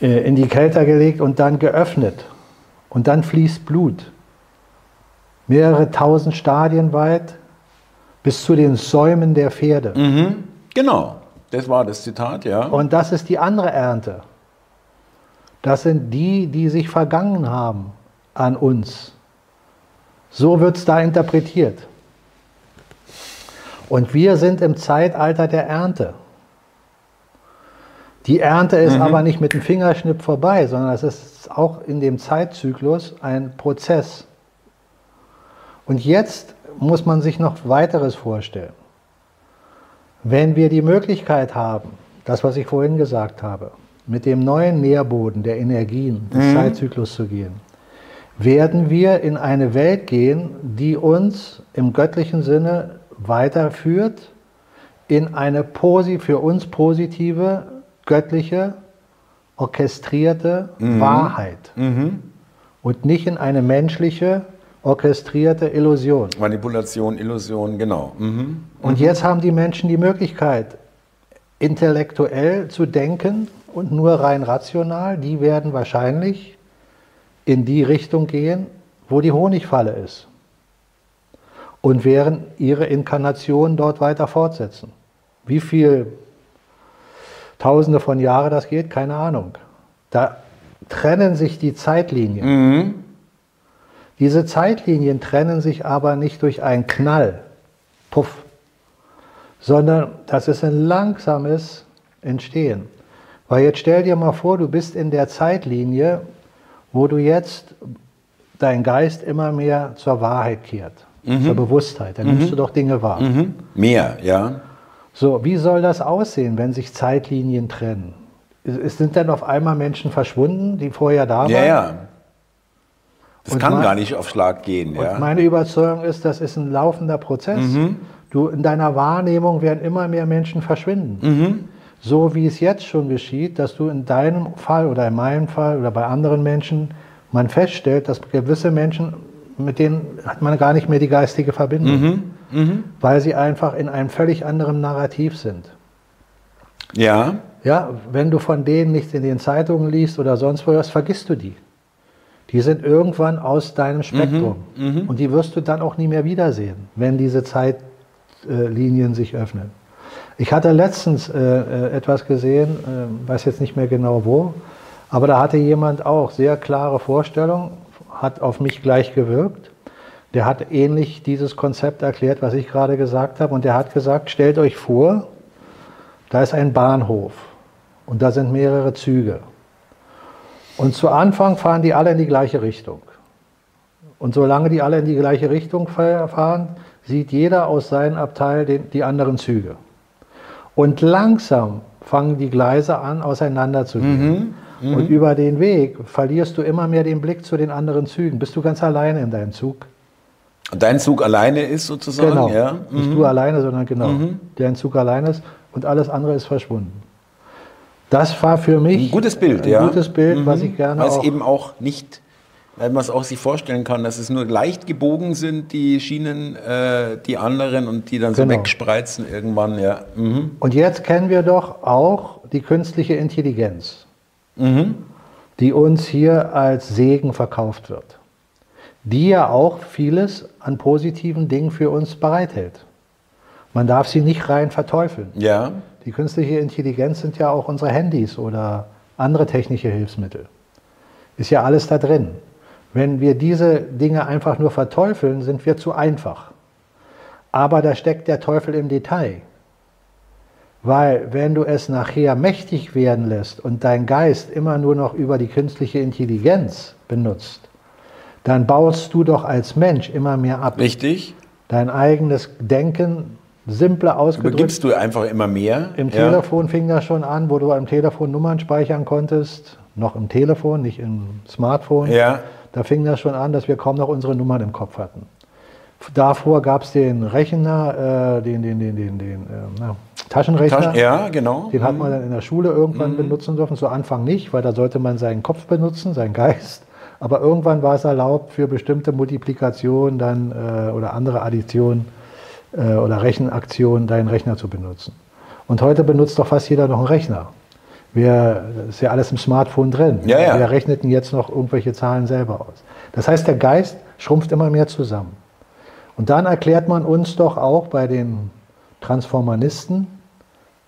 Speaker 2: in die Kälte gelegt und dann geöffnet. Und dann fließt Blut. Mehrere tausend Stadien weit bis zu den Säumen der Pferde.
Speaker 1: Mhm, genau. Das war das Zitat, ja.
Speaker 2: Und das ist die andere Ernte. Das sind die, die sich vergangen haben an uns. So wird es da interpretiert. Und wir sind im Zeitalter der Ernte. Die Ernte ist mhm. aber nicht mit dem Fingerschnipp vorbei, sondern es ist auch in dem Zeitzyklus ein Prozess. Und jetzt muss man sich noch weiteres vorstellen. Wenn wir die Möglichkeit haben, das, was ich vorhin gesagt habe, mit dem neuen Nährboden der Energien des mhm. Zeitzyklus zu gehen, werden wir in eine Welt gehen, die uns im göttlichen Sinne weiterführt in eine für uns positive, göttliche, orchestrierte mhm. Wahrheit mhm. und nicht in eine menschliche, orchestrierte Illusion.
Speaker 1: Manipulation, Illusion, genau. Mhm.
Speaker 2: Und jetzt haben die Menschen die Möglichkeit, intellektuell zu denken und nur rein rational. Die werden wahrscheinlich in die Richtung gehen, wo die Honigfalle ist. Und werden ihre Inkarnation dort weiter fortsetzen. Wie viel Tausende von Jahren das geht, keine Ahnung. Da trennen sich die Zeitlinien. Mhm. Diese Zeitlinien trennen sich aber nicht durch einen Knall, puff, sondern das ist ein langsames Entstehen. Weil jetzt stell dir mal vor, du bist in der Zeitlinie, wo du jetzt dein Geist immer mehr zur Wahrheit kehrt, mhm. zur Bewusstheit. Dann mhm. nimmst du doch Dinge wahr. Mhm.
Speaker 1: Mehr, ja.
Speaker 2: So, wie soll das aussehen, wenn sich Zeitlinien trennen? Es sind dann auf einmal Menschen verschwunden, die vorher da waren?
Speaker 1: Ja, ja. Das und kann mein, gar nicht auf Schlag gehen.
Speaker 2: Und ja. meine Überzeugung ist, das ist ein laufender Prozess. Mhm. Du, in deiner Wahrnehmung werden immer mehr Menschen verschwinden. Mhm. So wie es jetzt schon geschieht, dass du in deinem Fall oder in meinem Fall oder bei anderen Menschen man feststellt, dass gewisse Menschen, mit denen hat man gar nicht mehr die geistige Verbindung, mhm. Mhm. weil sie einfach in einem völlig anderen Narrativ sind.
Speaker 1: Ja.
Speaker 2: Ja, wenn du von denen nichts in den Zeitungen liest oder sonst wo was, vergisst du die. Die sind irgendwann aus deinem Spektrum. Mhm. mhm. Und die wirst du dann auch nie mehr wiedersehen, wenn diese Zeitlinien sich öffnen. Ich hatte letztens äh, äh, etwas gesehen, äh, weiß jetzt nicht mehr genau wo, aber da hatte jemand auch sehr klare Vorstellungen, hat auf mich gleich gewirkt. Der hat ähnlich dieses Konzept erklärt, was ich gerade gesagt habe. Und der hat gesagt, stellt euch vor, da ist ein Bahnhof und da sind mehrere Züge. Und zu Anfang fahren die alle in die gleiche Richtung. Und solange die alle in die gleiche Richtung fahren, sieht jeder aus seinem Abteil den, die anderen Züge. Und langsam fangen die Gleise an, auseinanderzugehen. Mhm, mhm. Und über den Weg verlierst du immer mehr den Blick zu den anderen Zügen. Bist du ganz alleine in deinem Zug.
Speaker 1: Dein Zug alleine ist sozusagen?
Speaker 2: Genau.
Speaker 1: Ja?
Speaker 2: Nicht du alleine, sondern genau. Dein Zug alleine ist und alles andere ist verschwunden. Das war für mich
Speaker 1: Ein gutes Bild,
Speaker 2: ein
Speaker 1: ja.
Speaker 2: gutes Bild, was ich gerne
Speaker 1: Weil es eben auch nicht, weil man es auch sich vorstellen kann, dass es nur leicht gebogen sind, die Schienen, äh, die anderen und die dann so
Speaker 2: Genau.
Speaker 1: wegspreizen irgendwann, ja. Mhm.
Speaker 2: Und jetzt kennen wir doch auch die künstliche Intelligenz, die uns hier als Segen verkauft wird, die ja auch vieles an positiven Dingen für uns bereithält. Man darf sie nicht rein verteufeln.
Speaker 1: Ja,
Speaker 2: Die künstliche Intelligenz sind ja auch unsere Handys oder andere technische Hilfsmittel. Ist ja alles da drin. Wenn wir diese Dinge einfach nur verteufeln, sind wir zu einfach. Aber da steckt der Teufel im Detail. Weil wenn du es nachher mächtig werden lässt und dein Geist immer nur noch über die künstliche Intelligenz benutzt, dann baust du doch als Mensch immer mehr ab.
Speaker 1: richtig.
Speaker 2: Dein eigenes Denken, simpler ausgedrückt.
Speaker 1: Übergibst du einfach immer mehr.
Speaker 2: Im
Speaker 1: ja.
Speaker 2: Telefon fing das schon an, wo du am Telefon Nummern speichern konntest. Noch im Telefon, nicht im Smartphone.
Speaker 1: Ja,
Speaker 2: Da fing das schon an, dass wir kaum noch unsere Nummern im Kopf hatten. Davor gab es den Rechner, äh, den, den, den, den, den äh, na, Taschenrechner.
Speaker 1: Taschen, ja, genau.
Speaker 2: Den hat man dann in der Schule irgendwann
Speaker 1: Mhm.
Speaker 2: benutzen dürfen. Zu Anfang nicht, weil da sollte man seinen Kopf benutzen, seinen Geist. Aber irgendwann war es erlaubt, für bestimmte Multiplikationen dann äh, oder andere Additionen äh, oder Rechenaktionen deinen Rechner zu benutzen. Und heute benutzt doch fast jeder noch einen Rechner. Wir, das ist ja alles im Smartphone drin.
Speaker 1: Ja, ja.
Speaker 2: Wer rechnet denn jetzt noch irgendwelche Zahlen selber aus? Das heißt, der Geist schrumpft immer mehr zusammen. Und dann erklärt man uns doch auch bei den Transformanisten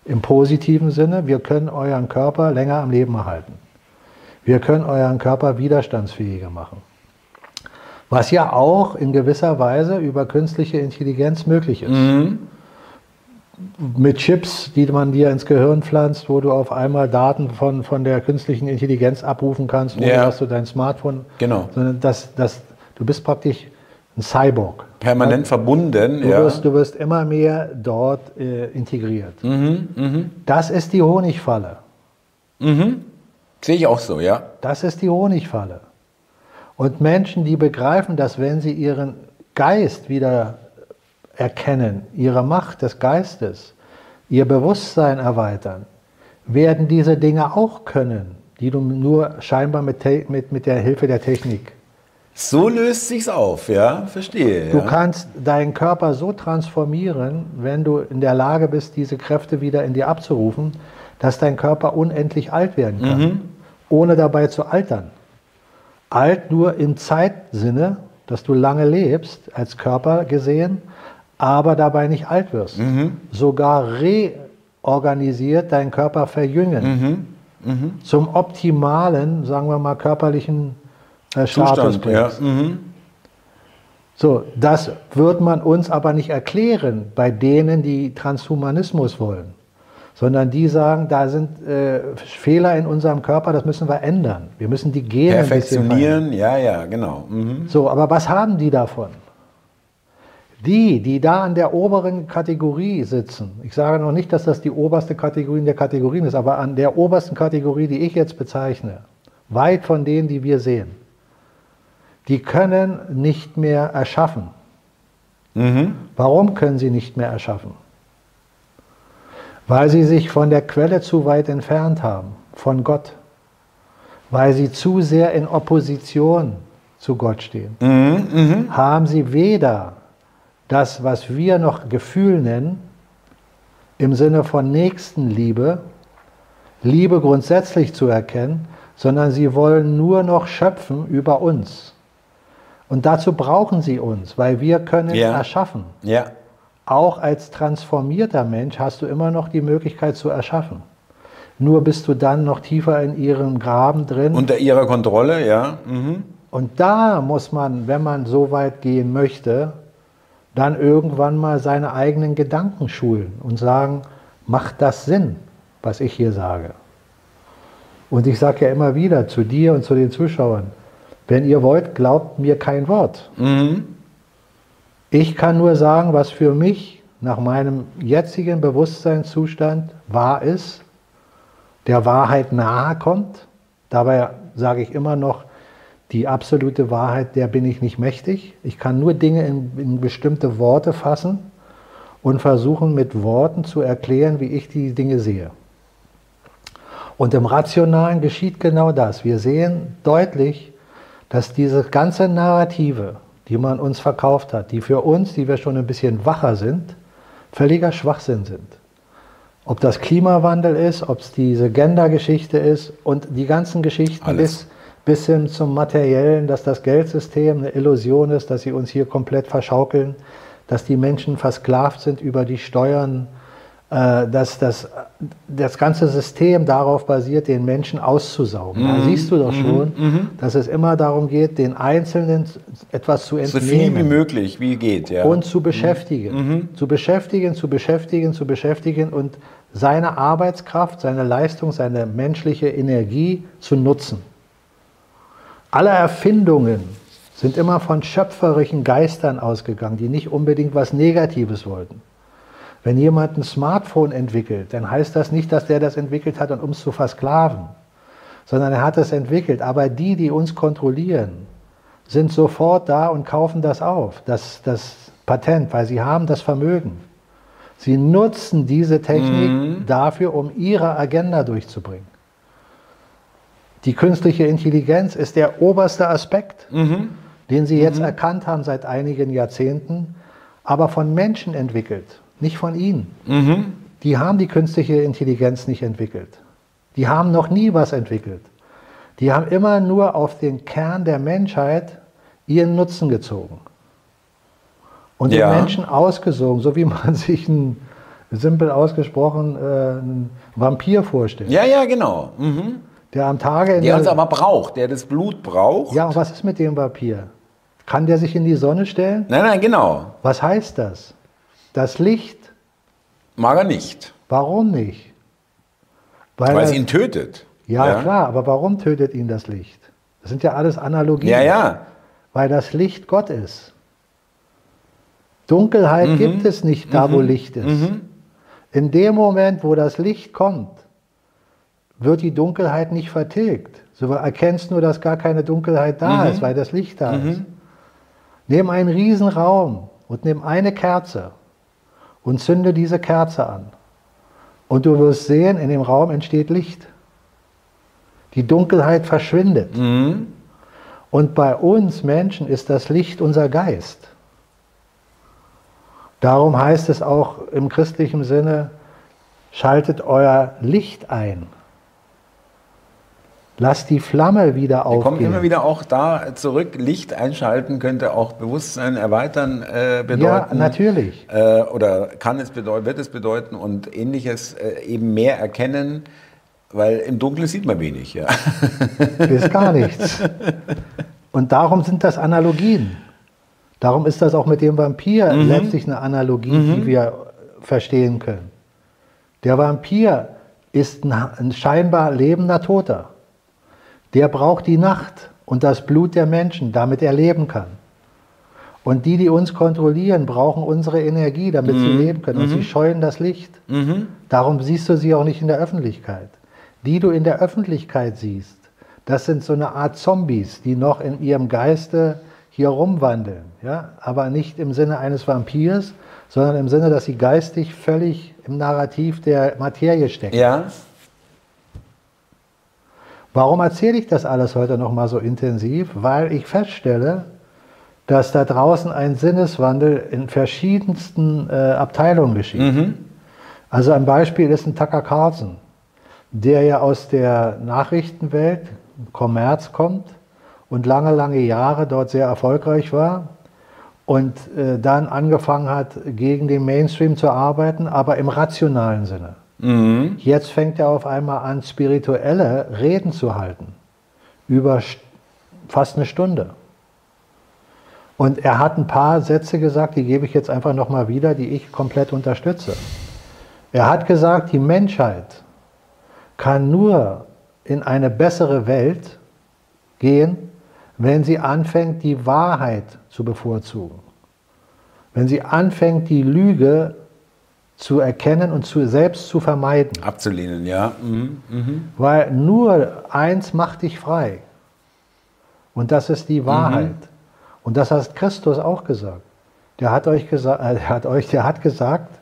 Speaker 2: im positiven Sinne, wir können euren Körper länger am Leben erhalten. Wir können euren Körper widerstandsfähiger machen. Was ja auch in gewisser Weise über künstliche Intelligenz möglich ist. Mit Chips, die man dir ins Gehirn pflanzt, wo du auf einmal Daten von, von der künstlichen Intelligenz abrufen kannst, ohne
Speaker 1: Ja.
Speaker 2: dass du dein Smartphone,
Speaker 1: Genau.
Speaker 2: sondern das, das, du bist praktisch ein Cyborg.
Speaker 1: Permanent verbunden.
Speaker 2: Du,
Speaker 1: ja.
Speaker 2: wirst, du wirst immer mehr dort äh, integriert.
Speaker 1: Mhm,
Speaker 2: Das ist die Honigfalle.
Speaker 1: Sehe ich auch so, ja.
Speaker 2: Das ist die Honigfalle. Und Menschen, die begreifen, dass wenn sie ihren Geist wieder erkennen, ihre Macht des Geistes, ihr Bewusstsein erweitern, werden diese Dinge auch können, die du nur scheinbar mit, mit, mit der Hilfe der Technik.
Speaker 1: So löst sich's auf, ja, verstehe.
Speaker 2: Du
Speaker 1: ja.
Speaker 2: kannst deinen Körper so transformieren, wenn du in der Lage bist, diese Kräfte wieder in dir abzurufen, dass dein Körper unendlich alt werden kann, ohne dabei zu altern. Alt nur im Zeitsinne, dass du lange lebst, als Körper gesehen, aber dabei nicht alt wirst. Sogar reorganisiert deinen Körper verjüngen. Zum optimalen, sagen wir mal, körperlichen äh, Status
Speaker 1: Zustand, ja.
Speaker 2: bringst.
Speaker 1: Mhm.
Speaker 2: So, das wird man uns aber nicht erklären bei denen, die Transhumanismus wollen, sondern die sagen, da sind äh, Fehler in unserem Körper, das müssen wir ändern. Wir müssen die Gene.
Speaker 1: Perfektionieren, ja, ja, genau. Mhm.
Speaker 2: So, aber was haben die davon? Die, die da an der oberen Kategorie sitzen, ich sage noch nicht, dass das die oberste Kategorie in der Kategorien ist, aber an der obersten Kategorie, die ich jetzt bezeichne, weit von denen, die wir sehen, die können nicht mehr erschaffen.
Speaker 1: Mhm.
Speaker 2: Warum können sie nicht mehr erschaffen? Weil sie sich von der Quelle zu weit entfernt haben, von Gott. Weil sie zu sehr in Opposition zu Gott stehen.
Speaker 1: Mhm.
Speaker 2: Haben sie weder das, was wir noch Gefühl nennen, im Sinne von Nächstenliebe, Liebe grundsätzlich zu erkennen, sondern sie wollen nur noch schöpfen über uns. Und dazu brauchen sie uns, weil wir können
Speaker 1: Ja.
Speaker 2: erschaffen.
Speaker 1: Ja.
Speaker 2: Auch als transformierter Mensch hast du immer noch die Möglichkeit zu erschaffen. Nur bist du dann noch tiefer in ihrem Graben drin.
Speaker 1: Unter ihrer Kontrolle, ja. Mhm.
Speaker 2: Und da muss man, wenn man so weit gehen möchte, dann irgendwann mal seine eigenen Gedanken schulen und sagen, macht das Sinn, was ich hier sage? Und ich sage ja immer wieder zu dir und zu den Zuschauern, wenn ihr wollt, glaubt mir kein Wort.
Speaker 1: Mhm.
Speaker 2: Ich kann nur sagen, was für mich nach meinem jetzigen Bewusstseinszustand wahr ist, der Wahrheit nahe kommt. Dabei sage ich immer noch, die absolute Wahrheit, der bin ich nicht mächtig. Ich kann nur Dinge in, in bestimmte Worte fassen und versuchen mit Worten zu erklären, wie ich die Dinge sehe. Und im Rationalen geschieht genau das. Wir sehen deutlich, dass diese ganze Narrative, die man uns verkauft hat, die für uns, die wir schon ein bisschen wacher sind, völliger Schwachsinn sind. Ob das Klimawandel ist, ob es diese Gender-Geschichte ist und die ganzen Geschichten bis, bis hin zum Materiellen, dass das Geldsystem eine Illusion ist, dass sie uns hier komplett verschaukeln, dass die Menschen versklavt sind über die Steuern, dass das, das ganze System darauf basiert, den Menschen auszusaugen. Mhm. Da siehst du doch mhm. schon, mhm. dass es immer darum geht, den Einzelnen etwas zu entnehmen.
Speaker 1: So viel wie möglich, wie geht, ja.
Speaker 2: Und zu beschäftigen. Mhm. mhm. Zu beschäftigen, zu beschäftigen, zu beschäftigen und seine Arbeitskraft, seine Leistung, seine menschliche Energie zu nutzen. Alle Erfindungen sind immer von schöpferischen Geistern ausgegangen, die nicht unbedingt was Negatives wollten. Wenn jemand ein Smartphone entwickelt, dann heißt das nicht, dass der das entwickelt hat, um es zu versklaven, sondern er hat es entwickelt. Aber die, die uns kontrollieren, sind sofort da und kaufen das auf, das, das Patent, weil sie haben das Vermögen. Sie nutzen diese Technik mhm. dafür, um ihre Agenda durchzubringen. Die künstliche Intelligenz ist der oberste Aspekt, mhm. den Sie jetzt mhm. erkannt haben seit einigen Jahrzehnten, aber von Menschen entwickelt nicht von ihnen. Mhm. Die haben die künstliche Intelligenz nicht entwickelt. Die haben noch nie was entwickelt. Die haben immer nur auf den Kern der Menschheit ihren Nutzen gezogen. Und ja. den Menschen ausgesogen, so wie man sich einen, simpel ausgesprochen, äh, einen Vampir vorstellt.
Speaker 1: Ja, ja, genau. Mhm.
Speaker 2: Der am Tage...
Speaker 1: Der uns aber braucht, der das Blut braucht.
Speaker 2: Ja, und was ist mit dem Vampir? Kann der sich in die Sonne stellen?
Speaker 1: Nein, nein, genau.
Speaker 2: Was heißt das? Das Licht.
Speaker 1: Mag er nicht.
Speaker 2: Warum nicht?
Speaker 1: Weil, Weil es ihn tötet.
Speaker 2: Ja, ja, klar, aber warum tötet ihn das Licht? Das sind ja alles Analogien.
Speaker 1: Ja, ja.
Speaker 2: Weil das Licht Gott ist. Dunkelheit mhm. gibt es nicht da, mhm. wo Licht ist. Mhm. In dem Moment, wo das Licht kommt, wird die Dunkelheit nicht vertilgt. Du erkennst nur, dass gar keine Dunkelheit da mhm. ist, weil das Licht da mhm. ist. Nimm einen Riesenraum und nimm eine Kerze und zünde diese Kerze an. Und du wirst sehen, in dem Raum entsteht Licht. Die Dunkelheit verschwindet. Mhm. Und bei uns Menschen ist das Licht unser Geist. Darum heißt es auch im christlichen Sinne, schaltet euer Licht ein. Lass die Flamme wieder aufgehen. Wir kommen
Speaker 1: immer wieder auch da zurück. Licht einschalten könnte auch Bewusstsein erweitern äh, bedeuten. Ja,
Speaker 2: natürlich.
Speaker 1: Äh, oder kann es bedeuten, wird es bedeuten und ähnliches äh, eben mehr erkennen, weil im Dunkeln sieht man wenig. Ja.
Speaker 2: Ist gar nichts. Und darum sind das Analogien. Darum ist das auch mit dem Vampir mhm. letztlich eine Analogie, mhm. die wir verstehen können. Der Vampir ist ein, ein scheinbar lebender Toter der braucht die Nacht und das Blut der Menschen, damit er leben kann. Und die, die uns kontrollieren, brauchen unsere Energie, damit mhm. sie leben können. Und mhm. sie scheuen das Licht. Mhm. Darum siehst du sie auch nicht in der Öffentlichkeit. Die du in der Öffentlichkeit siehst, das sind so eine Art Zombies, die noch in ihrem Geiste hier rumwandeln. Ja? Aber nicht im Sinne eines Vampirs, sondern im Sinne, dass sie geistig völlig im Narrativ der Materie stecken.
Speaker 1: Ja.
Speaker 2: Warum erzähle ich das alles heute noch mal so intensiv? Weil ich feststelle, dass da draußen ein Sinneswandel in verschiedensten äh, Abteilungen geschieht. Mhm. Also ein Beispiel ist ein Tucker Carlson, der ja aus der Nachrichtenwelt, Kommerz kommt und lange, lange Jahre dort sehr erfolgreich war und äh, dann angefangen hat, gegen den Mainstream zu arbeiten, aber im rationalen Sinne. Mhm. Jetzt fängt er auf einmal an, spirituelle Reden zu halten. Über fast eine Stunde. Und er hat ein paar Sätze gesagt, die gebe ich jetzt einfach nochmal wieder, die ich komplett unterstütze. Er hat gesagt, die Menschheit kann nur in eine bessere Welt gehen, wenn sie anfängt, die Wahrheit zu bevorzugen. Wenn sie anfängt, die Lüge zu erkennen und zu, selbst zu vermeiden.
Speaker 1: Abzulehnen, ja. Mhm.
Speaker 2: Mhm. Weil nur eins macht dich frei. Und das ist die Wahrheit. Mhm. Und das hat Christus auch gesagt. Der hat euch gesagt, äh, hat euch, der hat gesagt,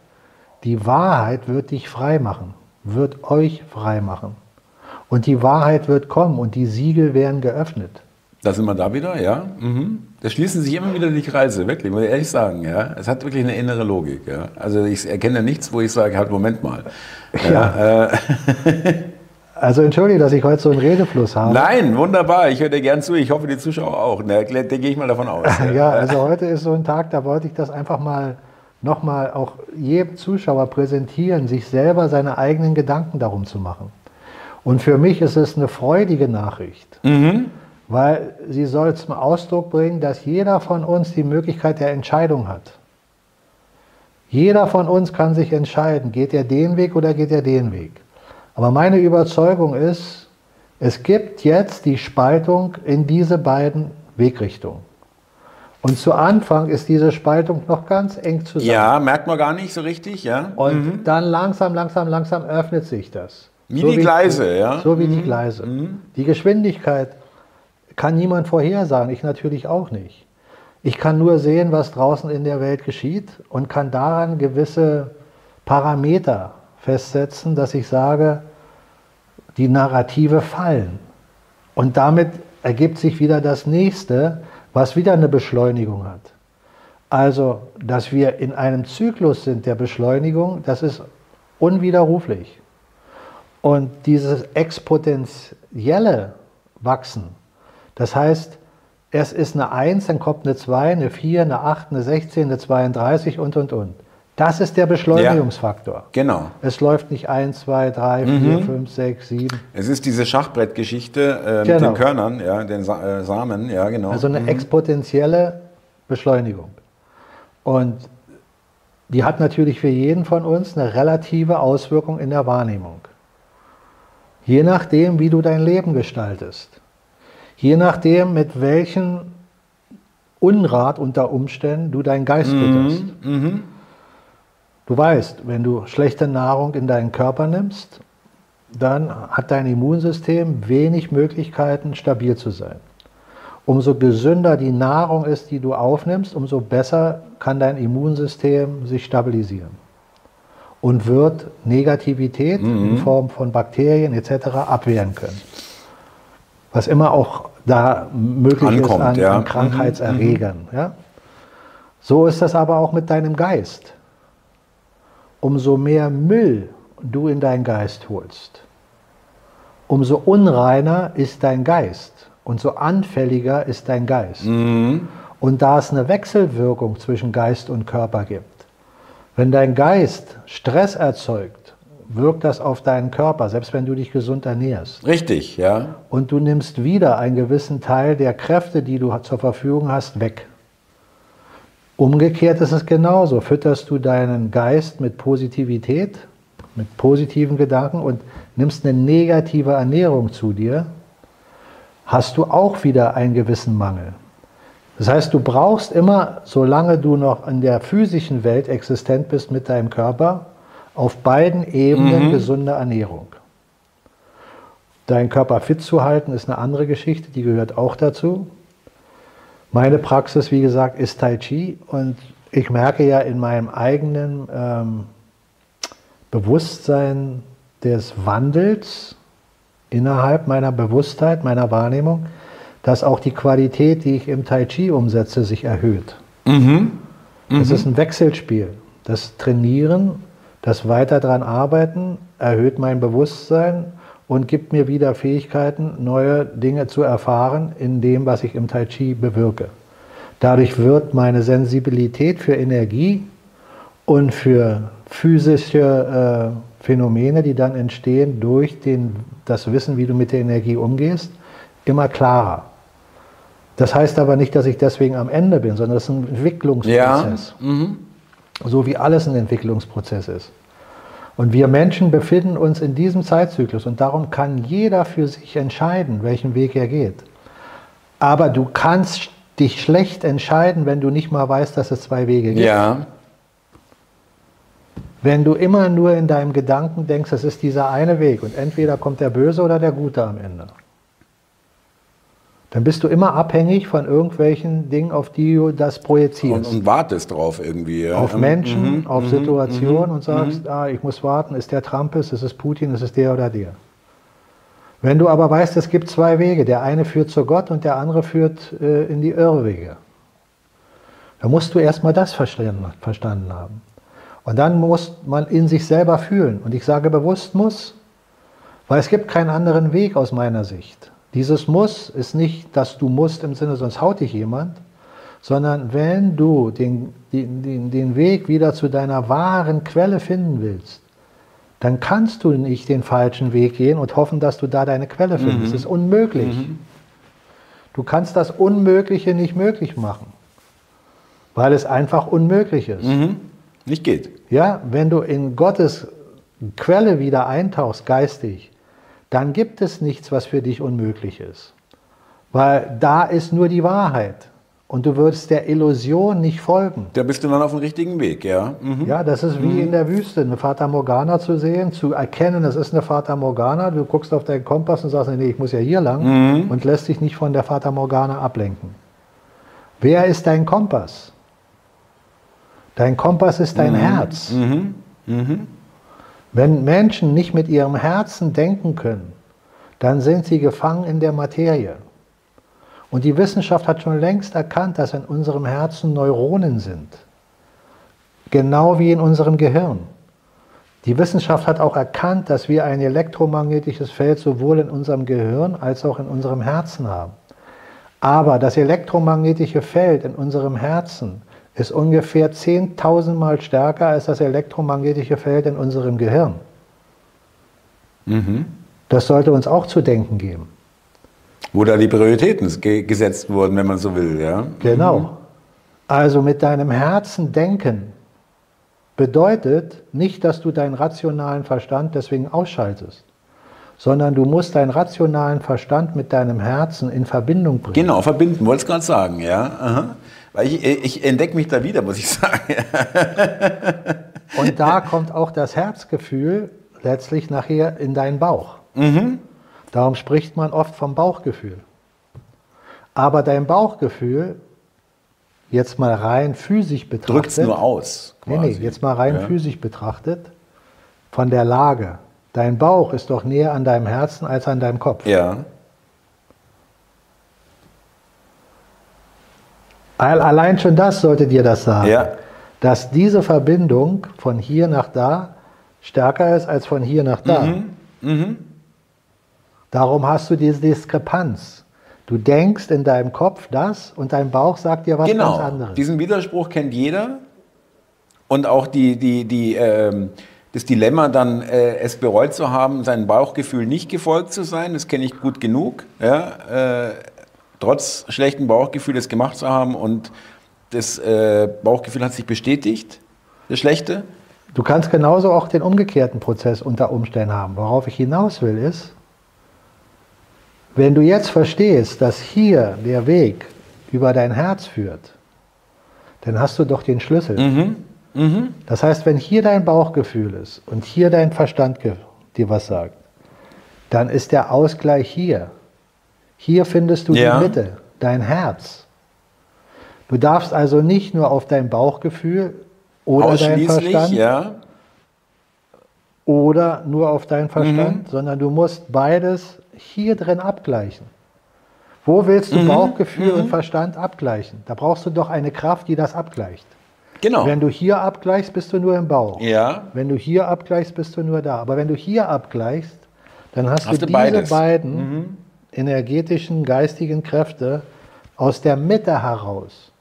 Speaker 2: die Wahrheit wird dich frei machen, wird euch frei machen. Und die Wahrheit wird kommen und die Siegel werden geöffnet.
Speaker 1: Da sind wir da wieder, ja. Mhm. Da schließen sich immer wieder die Kreise, wirklich, muss ich ehrlich sagen. Ja. Es hat wirklich eine innere Logik. Ja. Also ich erkenne nichts, wo ich sage, halt, Moment mal. Ja. Äh,
Speaker 2: also entschuldige, dass ich heute so einen Redefluss habe.
Speaker 1: Nein, wunderbar. Ich höre dir gern zu. Ich hoffe, die Zuschauer auch. Da, da gehe ich mal davon aus.
Speaker 2: Ja. ja, also heute ist so ein Tag, da wollte ich das einfach mal nochmal auch jedem Zuschauer präsentieren, sich selber seine eigenen Gedanken darum zu machen. Und für mich ist es eine freudige Nachricht. Mhm weil sie soll zum Ausdruck bringen, dass jeder von uns die Möglichkeit der Entscheidung hat. Jeder von uns kann sich entscheiden, geht er den Weg oder geht er den Weg. Aber meine Überzeugung ist, es gibt jetzt die Spaltung in diese beiden Wegrichtungen. Und zu Anfang ist diese Spaltung noch ganz eng zusammen.
Speaker 1: Ja, merkt man gar nicht so richtig, ja.
Speaker 2: Und mhm. dann langsam, langsam, langsam öffnet sich das.
Speaker 1: Wie so die wie, Gleise, ja.
Speaker 2: So wie mhm. die Gleise. Mhm. Die Geschwindigkeit kann niemand vorhersagen, ich natürlich auch nicht. Ich kann nur sehen, was draußen in der Welt geschieht und kann daran gewisse Parameter festsetzen, dass ich sage, die Narrative fallen. Und damit ergibt sich wieder das nächste, was wieder eine Beschleunigung hat. Also, dass wir in einem Zyklus sind der Beschleunigung, das ist unwiderruflich. Und dieses exponentielle Wachsen, das heißt, es ist eine 1, dann kommt eine 2, eine 4, eine 8, eine 16, eine 32 und, und, und. Das ist der Beschleunigungsfaktor. Ja,
Speaker 1: genau.
Speaker 2: Es läuft nicht 1, 2, 3, 4, mhm. 5, 6, 7.
Speaker 1: Es ist diese Schachbrettgeschichte äh, genau. mit den Körnern, ja, den Sa äh, Samen, ja, genau.
Speaker 2: Also eine mhm. exponentielle Beschleunigung. Und die hat natürlich für jeden von uns eine relative Auswirkung in der Wahrnehmung. Je nachdem, wie du dein Leben gestaltest. Je nachdem, mit welchem Unrat unter Umständen du deinen Geist mhm. fütterst. Mhm. Du weißt, wenn du schlechte Nahrung in deinen Körper nimmst, dann hat dein Immunsystem wenig Möglichkeiten, stabil zu sein. Umso gesünder die Nahrung ist, die du aufnimmst, umso besser kann dein Immunsystem sich stabilisieren und wird Negativität mhm. in Form von Bakterien etc. abwehren können was immer auch da möglich Ankommt, ist an, ja. an Krankheitserregern. Mhm. Ja? So ist das aber auch mit deinem Geist. Umso mehr Müll du in deinen Geist holst, umso unreiner ist dein Geist und so anfälliger ist dein Geist. Mhm. Und da es eine Wechselwirkung zwischen Geist und Körper gibt, wenn dein Geist Stress erzeugt, wirkt das auf deinen Körper, selbst wenn du dich gesund ernährst.
Speaker 1: Richtig, ja.
Speaker 2: Und du nimmst wieder einen gewissen Teil der Kräfte, die du zur Verfügung hast, weg. Umgekehrt ist es genauso. Fütterst du deinen Geist mit Positivität, mit positiven Gedanken und nimmst eine negative Ernährung zu dir, hast du auch wieder einen gewissen Mangel. Das heißt, du brauchst immer, solange du noch in der physischen Welt existent bist mit deinem Körper, auf beiden Ebenen mhm. gesunde Ernährung. Deinen Körper fit zu halten ist eine andere Geschichte, die gehört auch dazu. Meine Praxis, wie gesagt, ist Tai Chi und ich merke ja in meinem eigenen ähm, Bewusstsein des Wandels innerhalb meiner Bewusstheit, meiner Wahrnehmung, dass auch die Qualität, die ich im Tai Chi umsetze, sich erhöht. Mhm. Mhm. Es ist ein Wechselspiel. Das Trainieren das weiter daran arbeiten erhöht mein Bewusstsein und gibt mir wieder Fähigkeiten, neue Dinge zu erfahren in dem, was ich im Tai Chi bewirke. Dadurch wird meine Sensibilität für Energie und für physische äh, Phänomene, die dann entstehen durch den, das Wissen, wie du mit der Energie umgehst, immer klarer. Das heißt aber nicht, dass ich deswegen am Ende bin, sondern das ist ein Entwicklungsprozess. Ja. Mhm so wie alles ein Entwicklungsprozess ist. Und wir Menschen befinden uns in diesem Zeitzyklus und darum kann jeder für sich entscheiden, welchen Weg er geht. Aber du kannst dich schlecht entscheiden, wenn du nicht mal weißt, dass es zwei Wege gibt.
Speaker 1: Ja.
Speaker 2: Wenn du immer nur in deinem Gedanken denkst, es ist dieser eine Weg und entweder kommt der Böse oder der Gute am Ende. Dann bist du immer abhängig von irgendwelchen Dingen, auf die du das projizierst.
Speaker 1: Und, und wartest drauf irgendwie.
Speaker 2: Auf Menschen, mhm, auf mhm, Situationen mhm, und sagst, mhm. ah, ich muss warten, ist der Trump ist, ist es Putin, ist es der oder der. Wenn du aber weißt, es gibt zwei Wege, der eine führt zu Gott und der andere führt äh, in die Irrwege, dann musst du erstmal das verstanden, verstanden haben. Und dann muss man in sich selber fühlen. Und ich sage bewusst muss, weil es gibt keinen anderen Weg aus meiner Sicht. Dieses Muss ist nicht, dass du musst im Sinne, sonst haut dich jemand, sondern wenn du den, den, den Weg wieder zu deiner wahren Quelle finden willst, dann kannst du nicht den falschen Weg gehen und hoffen, dass du da deine Quelle findest. Mhm. Das ist unmöglich. Mhm. Du kannst das Unmögliche nicht möglich machen, weil es einfach unmöglich ist.
Speaker 1: Mhm. Nicht geht.
Speaker 2: Ja, wenn du in Gottes Quelle wieder eintauchst, geistig, dann gibt es nichts, was für dich unmöglich ist. Weil da ist nur die Wahrheit. Und du würdest der Illusion nicht folgen.
Speaker 1: Da bist du dann auf dem richtigen Weg, ja.
Speaker 2: Mhm. Ja, das ist wie mhm. in der Wüste, eine Fata Morgana zu sehen, zu erkennen, das ist eine Fata Morgana. Du guckst auf deinen Kompass und sagst, nee, ich muss ja hier lang mhm. und lässt dich nicht von der Fata Morgana ablenken. Wer ist dein Kompass? Dein Kompass ist dein mhm. Herz. Mhm. Wenn Menschen nicht mit ihrem Herzen denken können, dann sind sie gefangen in der Materie. Und die Wissenschaft hat schon längst erkannt, dass in unserem Herzen Neuronen sind. Genau wie in unserem Gehirn. Die Wissenschaft hat auch erkannt, dass wir ein elektromagnetisches Feld sowohl in unserem Gehirn als auch in unserem Herzen haben. Aber das elektromagnetische Feld in unserem Herzen ist ungefähr 10.000 Mal stärker als das elektromagnetische Feld in unserem Gehirn. Mhm. Das sollte uns auch zu denken geben.
Speaker 1: Wo da die Prioritäten gesetzt wurden, wenn man so will, ja?
Speaker 2: Genau. Mhm. Also mit deinem Herzen denken bedeutet nicht, dass du deinen rationalen Verstand deswegen ausschaltest, sondern du musst deinen rationalen Verstand mit deinem Herzen in Verbindung bringen.
Speaker 1: Genau, verbinden, wollte ich gerade sagen, ja. Aha. Weil ich, ich entdecke mich da wieder, muss ich sagen.
Speaker 2: Und da kommt auch das Herzgefühl letztlich nachher in deinen Bauch. Mhm. Darum spricht man oft vom Bauchgefühl. Aber dein Bauchgefühl, jetzt mal rein physisch betrachtet.
Speaker 1: Drückt es nur aus.
Speaker 2: Quasi. Nee, nee, jetzt mal rein ja. physisch betrachtet, von der Lage. Dein Bauch ist doch näher an deinem Herzen als an deinem Kopf.
Speaker 1: Ja.
Speaker 2: Allein schon das sollte dir das sagen. Ja. Dass diese Verbindung von hier nach da stärker ist als von hier nach da. Mhm. Mhm. Darum hast du diese Diskrepanz. Du denkst in deinem Kopf das und dein Bauch sagt dir was genau. ganz anderes.
Speaker 1: Diesen Widerspruch kennt jeder. Und auch die, die, die, äh, das Dilemma, dann äh, es bereut zu haben, seinem Bauchgefühl nicht gefolgt zu sein, das kenne ich gut genug. Ja? Äh, trotz schlechtem Bauchgefühl es gemacht zu haben und das äh, Bauchgefühl hat sich bestätigt, das Schlechte.
Speaker 2: Du kannst genauso auch den umgekehrten Prozess unter Umständen haben. Worauf ich hinaus will, ist, wenn du jetzt verstehst, dass hier der Weg über dein Herz führt, dann hast du doch den Schlüssel. Mhm. Mhm. Das heißt, wenn hier dein Bauchgefühl ist und hier dein Verstand dir was sagt, dann ist der Ausgleich hier. Hier findest du ja. die Mitte, dein Herz. Du darfst also nicht nur auf dein Bauchgefühl oder dein Verstand ja. oder nur auf deinen Verstand, mhm. sondern du musst beides hier drin abgleichen. Wo willst du mhm. Bauchgefühl mhm. und Verstand abgleichen? Da brauchst du doch eine Kraft, die das abgleicht. Genau. Wenn du hier abgleichst, bist du nur im Bauch.
Speaker 1: Ja.
Speaker 2: Wenn du hier abgleichst, bist du nur da. Aber wenn du hier abgleichst, dann hast, hast du, diese beides. beiden mhm energetischen, geistigen Kräfte aus der Mitte heraus.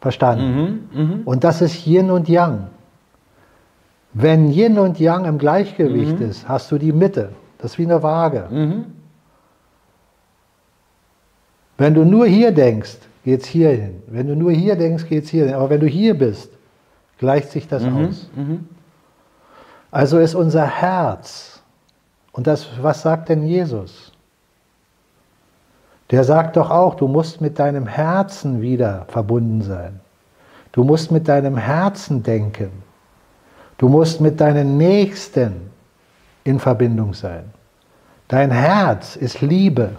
Speaker 2: Verstanden? Mhm, mh. Und das ist Yin und Yang. Wenn Yin und Yang im Gleichgewicht mhm. ist, hast du die Mitte. Das ist wie eine Waage. Mhm. Wenn du nur hier denkst, geht es hier hin. Wenn du nur hier denkst, geht es hier hin. Aber wenn du hier bist, gleicht sich das mhm, aus. Mhm. Also ist unser Herz und das, was sagt denn Jesus? Der sagt doch auch, du musst mit deinem Herzen wieder verbunden sein. Du musst mit deinem Herzen denken. Du musst mit deinen Nächsten in Verbindung sein. Dein Herz ist Liebe.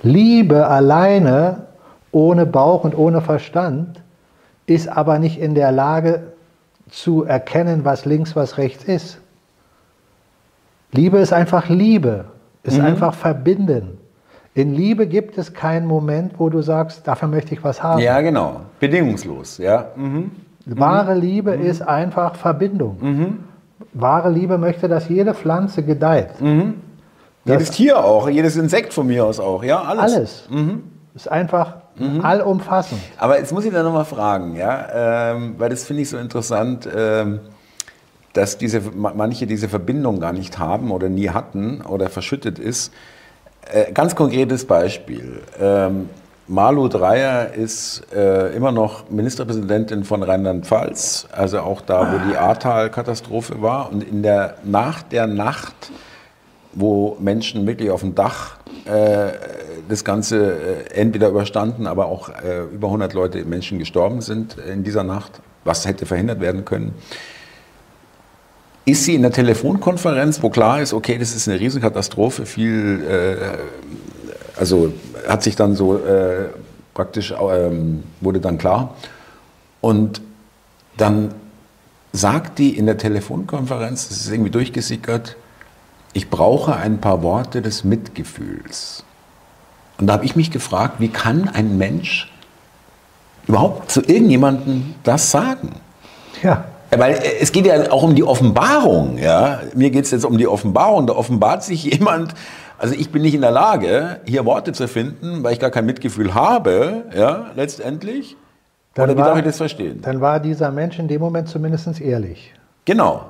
Speaker 2: Liebe alleine, ohne Bauch und ohne Verstand, ist aber nicht in der Lage zu erkennen, was links, was rechts ist. Liebe ist einfach Liebe, ist
Speaker 1: Mhm.
Speaker 2: einfach verbinden. In Liebe gibt es keinen Moment, wo du sagst, dafür möchte ich was haben.
Speaker 1: Ja, genau. Bedingungslos, ja. Mhm.
Speaker 2: Wahre Liebe ist einfach Verbindung. Wahre Liebe möchte, dass jede Pflanze gedeiht.
Speaker 1: Jedes Tier auch, jedes Insekt von mir aus auch, ja, alles.
Speaker 2: Alles. Ist einfach allumfassend.
Speaker 1: Aber jetzt muss ich da nochmal fragen, ja, ähm, weil das finde ich so interessant, ähm, dass diese, ma- manche diese Verbindung gar nicht haben oder nie hatten oder verschüttet ist. Äh, ganz konkretes Beispiel. Ähm, Malu Dreyer ist äh, immer noch Ministerpräsidentin von Rheinland-Pfalz, also auch da, wo die Ahrtal-Katastrophe war. Und in der nach der Nacht, wo Menschen wirklich auf dem Dach äh, das Ganze äh, entweder überstanden, aber auch äh, über 100 Leute, Menschen gestorben sind in dieser Nacht, was hätte verhindert werden können. Ist sie in der Telefonkonferenz, wo klar ist, okay, das ist eine Riesenkatastrophe, viel, äh, also hat sich dann so äh, praktisch, ähm, wurde dann klar. Und dann sagt die in der Telefonkonferenz, das ist irgendwie durchgesickert, ich brauche ein paar Worte des Mitgefühls. Und da habe ich mich gefragt, wie kann ein Mensch überhaupt zu irgendjemandem das sagen?
Speaker 2: Ja.
Speaker 1: Weil äh, es geht ja auch um die Offenbarung. Ja? Mir geht es jetzt um die Offenbarung. Da offenbart sich jemand, also ich bin nicht in der Lage, hier Worte zu finden, weil ich gar kein Mitgefühl habe, ja, letztendlich.
Speaker 2: Dann
Speaker 1: Oder wie
Speaker 2: war-
Speaker 1: darf ich das verstehen?
Speaker 2: Dann war dieser Mensch in dem Moment zumindest ehrlich.
Speaker 1: Genau.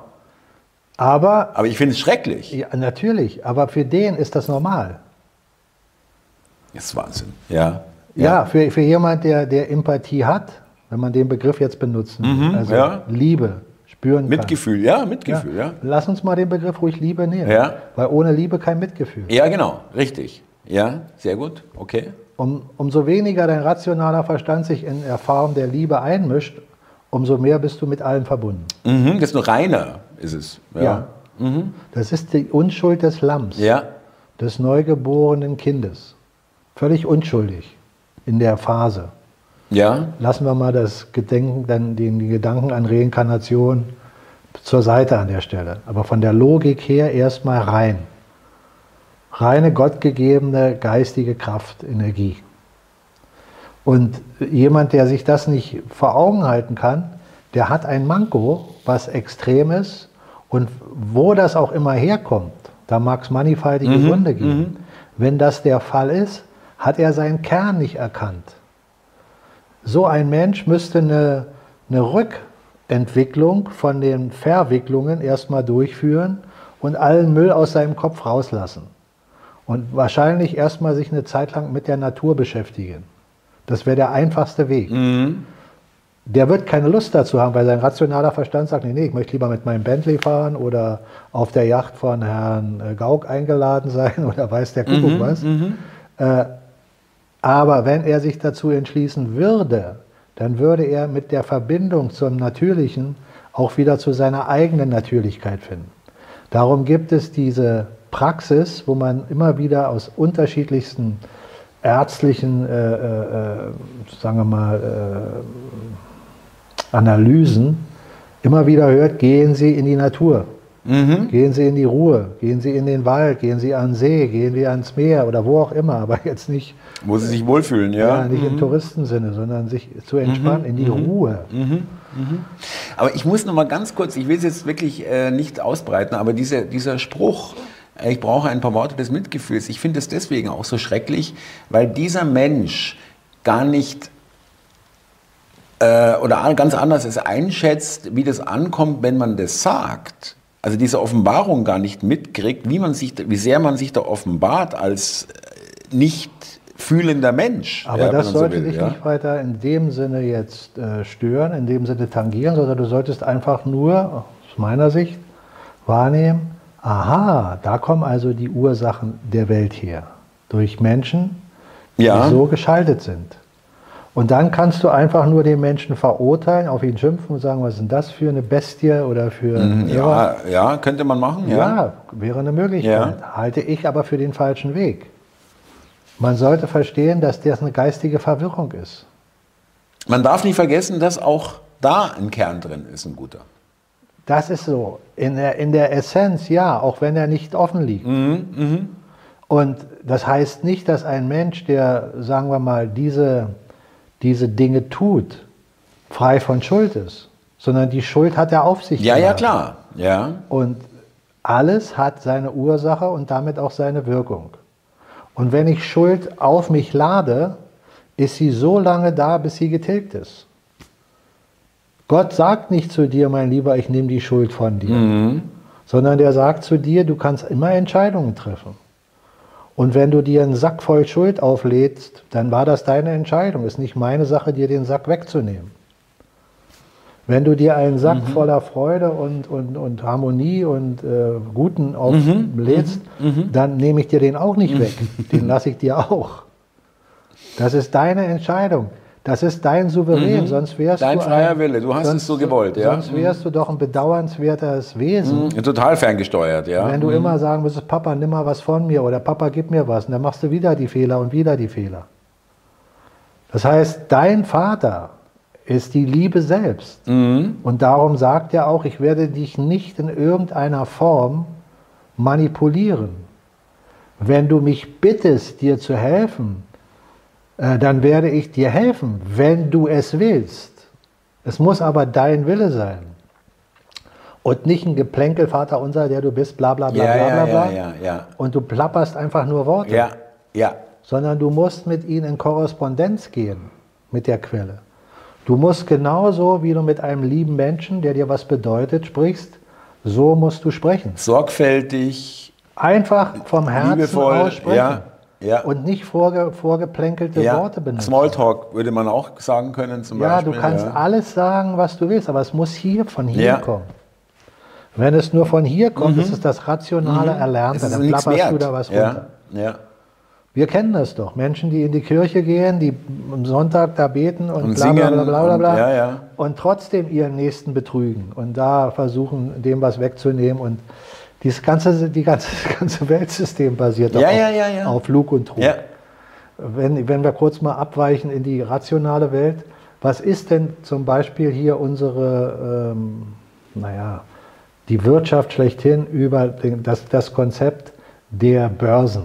Speaker 2: Aber,
Speaker 1: Aber ich finde es schrecklich.
Speaker 2: ja, natürlich, aber für den ist das normal.
Speaker 1: Das ist Wahnsinn. Ja.
Speaker 2: Ja, für, für jemand, der, der Empathie hat, wenn man den Begriff jetzt benutzen will, also
Speaker 1: Mhm, ja.
Speaker 2: Liebe spüren kann.
Speaker 1: Mitgefühl, ja,
Speaker 2: Ja,
Speaker 1: Mitgefühl, ja.
Speaker 2: Lass uns mal den Begriff ruhig Liebe nehmen.
Speaker 1: Ja.
Speaker 2: Weil ohne Liebe kein Mitgefühl.
Speaker 1: Ja, genau, richtig. Ja, sehr gut, okay.
Speaker 2: Um, umso weniger dein rationaler Verstand sich in Erfahrung der Liebe einmischt, umso mehr bist du mit allem verbunden.
Speaker 1: Mhm, das ist nur reiner, ist es.
Speaker 2: Ja. Das ist die Unschuld des Lamms,
Speaker 1: Ja,
Speaker 2: des neugeborenen Kindes. Völlig unschuldig in der Phase.
Speaker 1: Ja,
Speaker 2: Lassen wir mal das Gedenken, dann den Gedanken an Reinkarnation zur Seite an der Stelle. Aber von der Logik her erstmal rein. Reine gottgegebene geistige Kraft, Energie. Und jemand, der sich das nicht vor Augen halten kann, der hat ein Manko, was extrem ist. Und wo das auch immer herkommt, da mag es mannigfaltige Gründe geben. Wenn das der Fall ist, hat er seinen Kern nicht erkannt. So ein Mensch müsste eine, eine Rückentwicklung von den Verwicklungen erstmal durchführen und allen Müll aus seinem Kopf rauslassen. Und wahrscheinlich erstmal sich eine Zeit lang mit der Natur beschäftigen. Das wäre der einfachste Weg. Der wird keine Lust dazu haben, weil sein rationaler Verstand sagt, nee, nee, ich möchte lieber mit meinem Bentley fahren oder auf der Yacht von Herrn äh, Gauck eingeladen sein oder weiß der Kuckuck was. Äh, aber wenn er sich dazu entschließen würde, dann würde er mit der Verbindung zum Natürlichen auch wieder zu seiner eigenen Natürlichkeit finden. Darum gibt es diese Praxis, wo man immer wieder aus unterschiedlichsten ärztlichen, äh, äh, äh, sagen wir mal, äh, Analysen immer wieder hört, gehen Sie in die Natur, gehen Sie in die Ruhe, gehen Sie in den Wald, gehen Sie an den See, gehen Sie ans Meer oder wo auch immer, aber jetzt nicht
Speaker 1: wo sie sich wohlfühlen,
Speaker 2: ja,
Speaker 1: ja.
Speaker 2: nicht im Touristensinne, sondern sich zu entspannen, in die Ruhe.
Speaker 1: Aber ich muss noch mal ganz kurz, ich will es jetzt wirklich äh, nicht ausbreiten, aber dieser, dieser Spruch, äh, ich brauche ein paar Worte des Mitgefühls, ich finde es deswegen auch so schrecklich, weil dieser Mensch gar nicht äh, oder an- ganz anders es einschätzt, wie das ankommt, wenn man das sagt. Also diese Offenbarung gar nicht mitkriegt, wie, man sich, wie sehr man sich da offenbart als äh, nicht fühlender Mensch.
Speaker 2: Aber
Speaker 1: ja,
Speaker 2: das
Speaker 1: man so
Speaker 2: sollte
Speaker 1: will,
Speaker 2: dich
Speaker 1: ja.
Speaker 2: nicht weiter in dem Sinne jetzt äh, stören, in dem Sinne tangieren, sondern du solltest einfach nur, aus meiner Sicht, wahrnehmen, aha, da kommen also die Ursachen der Welt her. Durch Menschen,
Speaker 1: Ja.
Speaker 2: die so geschaltet sind. Und dann kannst du einfach nur den Menschen verurteilen, auf ihn schimpfen und sagen, was ist denn das für eine Bestie oder für Irrer?
Speaker 1: Ja, ja, könnte man machen. Ja.
Speaker 2: Ja, wäre eine Möglichkeit.
Speaker 1: Ja.
Speaker 2: Halte ich aber für den falschen Weg. Man sollte verstehen, dass das eine geistige Verwirrung ist.
Speaker 1: Man darf nicht vergessen, dass auch da ein Kern drin ist, ein guter.
Speaker 2: Das ist so. In der, in der Essenz ja, auch wenn er nicht offen liegt.
Speaker 1: Mhm,
Speaker 2: Und das heißt nicht, dass ein Mensch, der, sagen wir mal, diese, diese Dinge tut, frei von Schuld ist, sondern die Schuld hat er auf sich.
Speaker 1: Ja, ja,
Speaker 2: geladen.
Speaker 1: klar. Ja.
Speaker 2: Und alles hat seine Ursache und damit auch seine Wirkung. Und wenn ich Schuld auf mich lade, ist sie so lange da, bis sie getilgt ist. Gott sagt nicht zu dir, mein Lieber, ich nehme die Schuld von dir, sondern der sagt zu dir, du kannst immer Entscheidungen treffen. Und wenn du dir einen Sack voll Schuld auflädst, dann war das deine Entscheidung. Ist nicht meine Sache, dir den Sack wegzunehmen. Wenn du dir einen Sack voller Freude und, und, und Harmonie und äh, Guten auflädst, dann nehme ich dir den auch nicht weg. Den lasse ich dir auch. Das ist deine Entscheidung. Das ist dein Souverän, sonst wärst
Speaker 1: Dein
Speaker 2: du
Speaker 1: freier
Speaker 2: ein,
Speaker 1: Wille, du hast
Speaker 2: sonst,
Speaker 1: es so gewollt, ja.
Speaker 2: Sonst wärst du doch ein bedauernswertes Wesen,
Speaker 1: Total ferngesteuert, ja.
Speaker 2: wenn du immer sagen müsstest, Papa, nimm mal was von mir oder Papa, gib mir was. Und dann machst du wieder die Fehler und wieder die Fehler. Das heißt, dein Vater ist die Liebe selbst. Und darum sagt er auch, ich werde dich nicht in irgendeiner Form manipulieren. Wenn du mich bittest, dir zu helfen, dann werde ich dir helfen, wenn du es willst. Es muss aber dein Wille sein. Und nicht ein Geplänkel, Vater unser, der du bist, bla bla bla
Speaker 1: Ja,
Speaker 2: bla bla bla.
Speaker 1: ja, ja, ja.
Speaker 2: Und du plapperst einfach nur Worte.
Speaker 1: Ja, ja.
Speaker 2: Sondern du musst mit ihnen in Korrespondenz gehen mit der Quelle. Du musst genauso, wie du mit einem lieben Menschen, der dir was bedeutet, sprichst, so musst du sprechen.
Speaker 1: Sorgfältig,
Speaker 2: Einfach vom Herzen
Speaker 1: liebevoll,
Speaker 2: aus sprechen.
Speaker 1: ja, ja.
Speaker 2: Und nicht vorge, vorgeplänkelte
Speaker 1: ja.
Speaker 2: Worte benutzen.
Speaker 1: Smalltalk würde man auch sagen können zum
Speaker 2: Ja,
Speaker 1: Beispiel.
Speaker 2: du kannst
Speaker 1: ja.
Speaker 2: alles sagen, was du willst, aber es muss hier von hier
Speaker 1: Ja.
Speaker 2: kommen. Wenn es nur von hier kommt, ist es das rationale Erlernte.
Speaker 1: Mhm. Es ist
Speaker 2: Dann plapperst du da was
Speaker 1: ja.
Speaker 2: runter.
Speaker 1: Ja.
Speaker 2: Wir kennen das doch. Menschen, die in die Kirche gehen, die am Sonntag da beten und,
Speaker 1: Und
Speaker 2: bla, bla, bla, bla, bla, bla,
Speaker 1: und- ja, ja.
Speaker 2: und trotzdem ihren Nächsten betrügen und da versuchen, dem was wegzunehmen. Und dieses ganze, die ganze, das ganze Weltsystem basiert
Speaker 1: Ja,
Speaker 2: auf,
Speaker 1: ja, ja,
Speaker 2: auf Lug und Trug. Wenn, wenn wir kurz mal abweichen in die rationale Welt, was ist denn zum Beispiel hier unsere, ähm, naja, die Wirtschaft schlechthin über den, das, das Konzept der Börsen?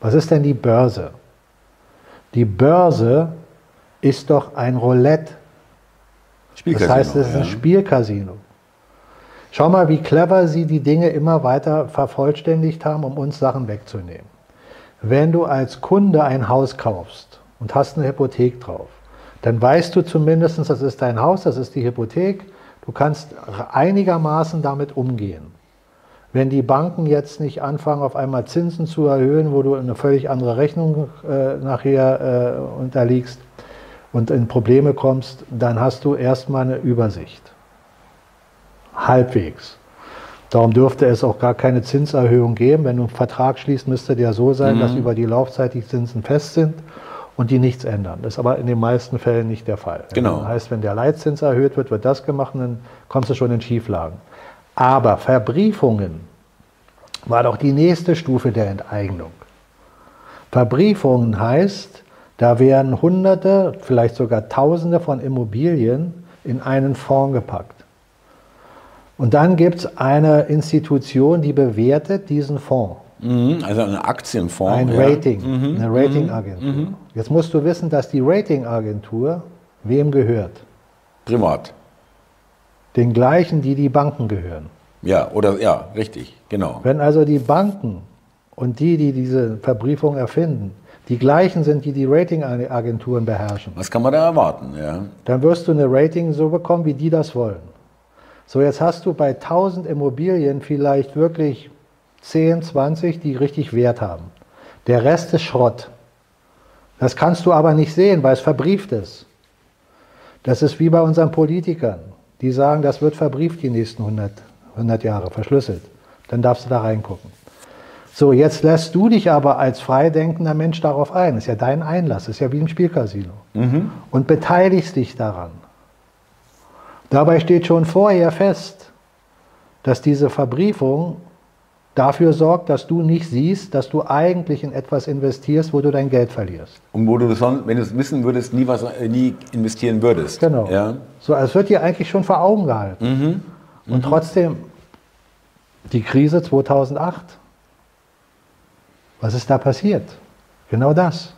Speaker 2: Was ist denn die Börse? Die Börse ist doch ein Roulette. Das heißt, es ist ein. Spielcasino. Schau mal, wie clever sie die Dinge immer weiter vervollständigt haben, um uns Sachen wegzunehmen. Wenn du als Kunde ein Haus kaufst und hast eine Hypothek drauf, dann weißt du zumindest, das ist dein Haus, das ist die Hypothek, du kannst einigermaßen damit umgehen. Wenn die Banken jetzt nicht anfangen, auf einmal Zinsen zu erhöhen, wo du eine völlig andere Rechnung äh, nachher äh, unterliegst und in Probleme kommst, dann hast du erstmal eine Übersicht. Halbwegs. Darum dürfte es auch gar keine Zinserhöhung geben. Wenn du einen Vertrag schließt, müsste der so sein, dass über die Laufzeit die Zinsen fest sind und die nichts ändern. Das ist aber in den meisten Fällen nicht der Fall.
Speaker 1: Genau.
Speaker 2: Das heißt, wenn der Leitzins erhöht wird, wird das gemacht und dann kommst du schon in Schieflagen. Aber Verbriefungen war doch die nächste Stufe der Enteignung. Verbriefungen heißt, da werden Hunderte, vielleicht sogar Tausende von Immobilien in einen Fonds gepackt. Und dann gibt es eine Institution, die bewertet diesen Fonds.
Speaker 1: Mhm, Also ein Aktienfonds.
Speaker 2: Ein
Speaker 1: ja.
Speaker 2: Rating,
Speaker 1: Mhm,
Speaker 2: eine Ratingagentur. Jetzt musst du wissen, dass die Ratingagentur wem gehört?
Speaker 1: Privat.
Speaker 2: Den gleichen, die die Banken gehören.
Speaker 1: Ja, oder ja, richtig, genau.
Speaker 2: Wenn also die Banken und die, die diese Verbriefung erfinden, die gleichen sind, die die Ratingagenturen beherrschen,
Speaker 1: Was kann man da erwarten? Ja.
Speaker 2: dann wirst du eine Rating so bekommen, wie die das wollen. So, jetzt hast du bei 1000 Immobilien vielleicht wirklich 10, 20, die richtig Wert haben. Der Rest ist Schrott. Das kannst du aber nicht sehen, weil es verbrieft ist. Das ist wie bei unseren Politikern. Die sagen, das wird verbrieft die nächsten 100, 100 Jahre, verschlüsselt. Dann darfst du da reingucken. So, jetzt lässt du dich aber als freidenkender Mensch darauf ein. Ist ja dein Einlass, ist ja wie ein Spielcasino. Und beteiligst dich daran. Dabei steht schon vorher fest, dass diese Verbriefung dafür sorgt, dass du nicht siehst, dass du eigentlich in etwas investierst, wo du dein Geld verlierst.
Speaker 1: Und wo du sonst, wenn du es wissen würdest, nie, was, äh, nie investieren würdest.
Speaker 2: Genau.
Speaker 1: Ja?
Speaker 2: So, es wird dir eigentlich schon vor Augen gehalten.
Speaker 1: Mhm.
Speaker 2: Und trotzdem, die Krise 2008, was ist da passiert? Genau das.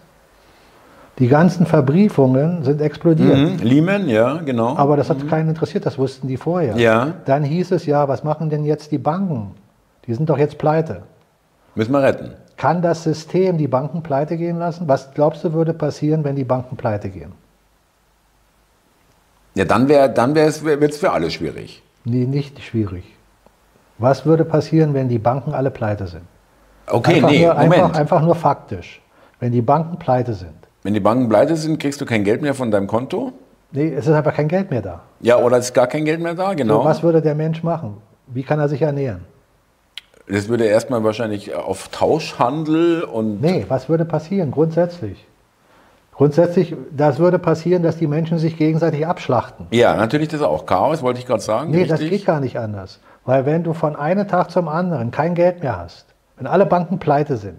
Speaker 2: Die ganzen Verbriefungen sind explodiert.
Speaker 1: Mhm. Lehman, ja, genau.
Speaker 2: Aber das hat keinen interessiert, das wussten die vorher.
Speaker 1: Ja.
Speaker 2: Dann hieß es ja, was machen denn jetzt die Banken? Die sind doch jetzt pleite.
Speaker 1: Müssen wir retten.
Speaker 2: Kann das System die Banken pleite gehen lassen? Was glaubst du, würde passieren, wenn die Banken pleite gehen?
Speaker 1: Ja, dann wäre dann wird es für alle schwierig.
Speaker 2: Nee, nicht schwierig. Was würde passieren, wenn die Banken alle pleite sind?
Speaker 1: Okay,
Speaker 2: einfach,
Speaker 1: nee,
Speaker 2: nur,
Speaker 1: Moment.
Speaker 2: einfach, einfach nur faktisch. Wenn die Banken pleite sind.
Speaker 1: Wenn die Banken pleite sind, kriegst du kein Geld mehr von deinem Konto.
Speaker 2: Nee, es ist einfach kein Geld mehr da.
Speaker 1: Ja, oder ist gar kein Geld mehr da, genau.
Speaker 2: So, was würde der Mensch machen? Wie kann er sich ernähren?
Speaker 1: das würde erstmal wahrscheinlich auf Tauschhandel und
Speaker 2: Nee, was würde passieren grundsätzlich? Grundsätzlich, das würde passieren, dass die Menschen sich gegenseitig abschlachten.
Speaker 1: ja, natürlich das auch Chaos, wollte ich gerade sagen.
Speaker 2: Nee, das
Speaker 1: richtig?
Speaker 2: geht gar nicht anders. Weil wenn du von einem Tag zum anderen kein Geld mehr hast, wenn alle Banken pleite sind,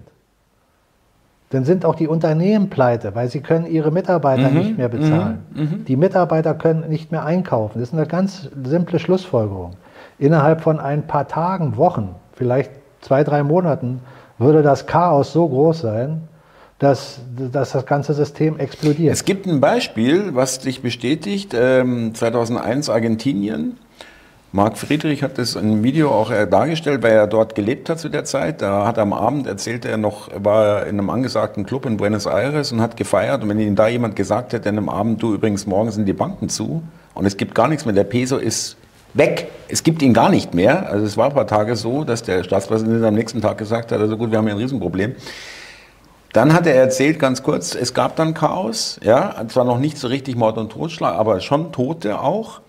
Speaker 2: dann sind auch die Unternehmen pleite, weil sie können ihre Mitarbeiter
Speaker 1: Mhm,
Speaker 2: nicht mehr bezahlen. Die Mitarbeiter können nicht mehr einkaufen. Das ist eine ganz simple Schlussfolgerung. Innerhalb von ein paar Tagen, Wochen, vielleicht zwei, drei Monaten, würde das Chaos so groß sein, dass, dass das ganze System explodiert.
Speaker 1: Es gibt ein Beispiel, was dich bestätigt. Ähm, 2001 Argentinien. Marc Friedrich hat das in einem Video auch äh, dargestellt, weil er dort gelebt hat zu der Zeit. Da hat er am Abend erzählt, er noch war in einem angesagten Club in Buenos Aires und hat gefeiert. Und wenn ihm da jemand gesagt hätte, an einem Abend, du übrigens, morgen sind die Banken zu und es gibt gar nichts mehr, der Peso ist weg, es gibt ihn gar nicht mehr. Also es war ein paar Tage so, dass der Staatspräsident am nächsten Tag gesagt hat, also gut, wir haben hier ein Riesenproblem. Dann hat er erzählt, ganz kurz, es gab dann Chaos, ja, zwar noch nicht so richtig Mord und Totschlag, aber schon Tote auch.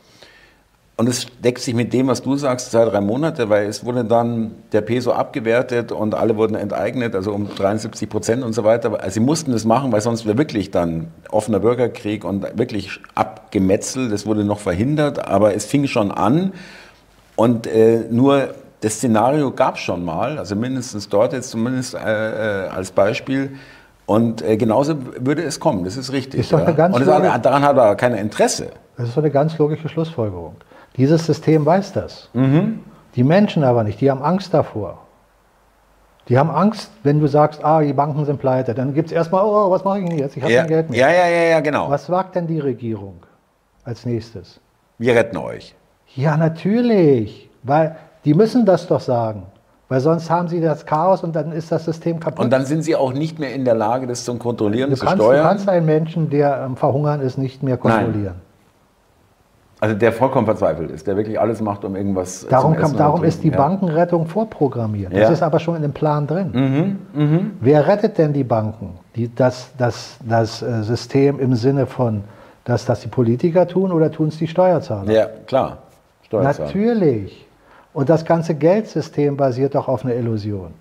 Speaker 1: Und es deckt sich mit dem, was du sagst, zwei, drei Monate, weil es wurde dann der Peso abgewertet und alle wurden enteignet, also um 73 Prozent und so weiter. Also sie mussten das machen, weil sonst wäre wirklich dann offener Bürgerkrieg und wirklich abgemetzelt. Das wurde noch verhindert, aber es fing schon an. Und äh, nur das Szenario gab es schon mal, also mindestens dort jetzt zumindest äh, äh, als Beispiel. Und äh, genauso würde es kommen, das ist richtig.
Speaker 2: Ist doch eine ganz
Speaker 1: und daran hat er kein Interesse.
Speaker 2: Das ist so eine ganz logische Schlussfolgerung. Dieses System weiß das.
Speaker 1: Mhm.
Speaker 2: Die Menschen aber nicht, die haben Angst davor. Die haben Angst, wenn du sagst, ah, die Banken sind pleite, dann gibt es erstmal, oh, was mache ich denn jetzt? Ich habe
Speaker 1: Ja,
Speaker 2: kein Geld mehr.
Speaker 1: ja, ja, ja, ja, genau.
Speaker 2: Was sagt denn die Regierung als nächstes?
Speaker 1: Wir retten euch.
Speaker 2: Ja, natürlich, weil die müssen das doch sagen. Weil sonst haben sie das Chaos und dann ist das System kaputt.
Speaker 1: Und dann sind sie auch nicht mehr in der Lage, das zu kontrollieren,
Speaker 2: du,
Speaker 1: zu
Speaker 2: kannst, du
Speaker 1: steuern.
Speaker 2: kannst einen Menschen, der am Verhungern ist, nicht mehr kontrollieren.
Speaker 1: Also der vollkommen verzweifelt ist, der wirklich alles macht, um irgendwas
Speaker 2: Darum,
Speaker 1: zum Essen
Speaker 2: darum
Speaker 1: und
Speaker 2: ist die
Speaker 1: ja.
Speaker 2: Bankenrettung vorprogrammiert. Das
Speaker 1: Ja.
Speaker 2: ist aber schon in dem Plan drin.
Speaker 1: Mhm,
Speaker 2: Wer rettet denn die Banken? Die, das, das, das äh, System im Sinne von, dass das die Politiker tun oder tun es die Steuerzahler?
Speaker 1: Ja, klar. Steuerzahler.
Speaker 2: Natürlich. Und das ganze Geldsystem basiert doch auf einer Illusion.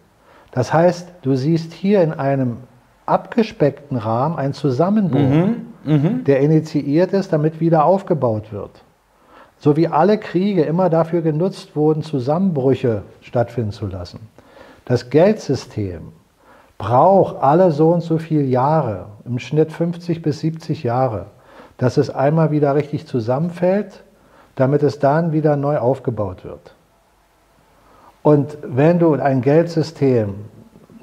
Speaker 2: Das heißt, du siehst hier in einem abgespeckten Rahmen einen Zusammenbruch, der initiiert ist, damit wieder aufgebaut wird. So wie alle Kriege immer dafür genutzt wurden, Zusammenbrüche stattfinden zu lassen. Das Geldsystem braucht alle so und so viele Jahre, im Schnitt 50 bis 70 Jahre, dass es einmal wieder richtig zusammenfällt, damit es dann wieder neu aufgebaut wird. Und wenn du ein Geldsystem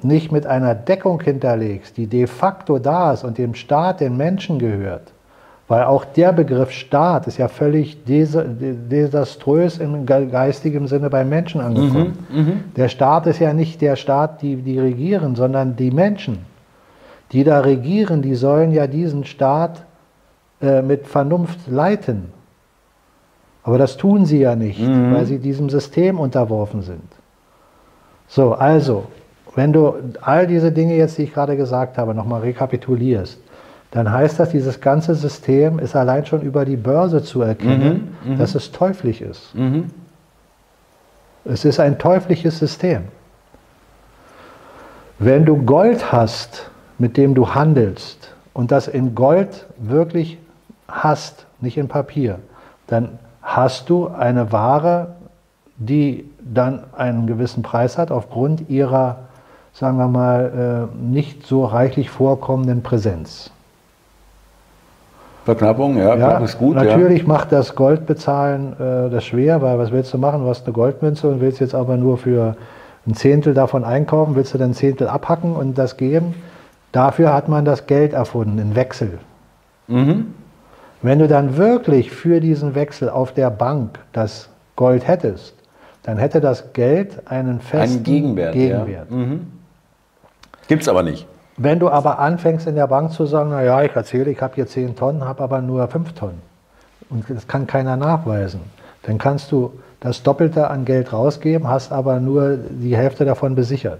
Speaker 2: nicht mit einer Deckung hinterlegst, die de facto da ist und dem Staat, den Menschen gehört, weil auch der Begriff Staat ist ja völlig desa- de- desaströs im ge- geistigen Sinne beim Menschen angekommen. Der Staat ist ja nicht der Staat, die, die regieren, sondern die Menschen, die da regieren, die sollen ja diesen Staat äh, mit Vernunft leiten. Aber das tun sie ja nicht, weil sie diesem System unterworfen sind. So, also, wenn du all diese Dinge jetzt, die ich gerade gesagt habe, nochmal rekapitulierst, dann heißt das, dieses ganze System ist allein schon über die Börse zu erkennen, dass es teuflisch ist. Es ist ein teuflisches System. Wenn du Gold hast, mit dem du handelst, und das in Gold wirklich hast, nicht in Papier, dann hast du eine wahre die dann einen gewissen Preis hat aufgrund ihrer, sagen wir mal, äh, nicht so reichlich vorkommenden Präsenz.
Speaker 1: Verknappung, ja,
Speaker 2: Ja,
Speaker 1: ist gut.
Speaker 2: natürlich macht das Goldbezahlen äh, das schwer, weil was willst du machen? Du hast eine Goldmünze und willst jetzt aber nur für ein Zehntel davon einkaufen, willst du dann ein Zehntel abhacken und das geben? Dafür hat man das Geld erfunden, in Wechsel.
Speaker 1: Ja. Mhm.
Speaker 2: Wenn du dann wirklich für diesen Wechsel auf der Bank das Gold hättest, dann hätte das Geld einen festen
Speaker 1: Einen Gegenwert.
Speaker 2: Gegenwert.
Speaker 1: Ja. Mhm. Gibt es aber nicht.
Speaker 2: Wenn du aber anfängst in der Bank zu sagen, naja, ich erzähle, ich habe hier 10 Tonnen, habe aber nur 5 Tonnen und das kann keiner nachweisen, dann kannst du das Doppelte an Geld rausgeben, hast aber nur die Hälfte davon besichert.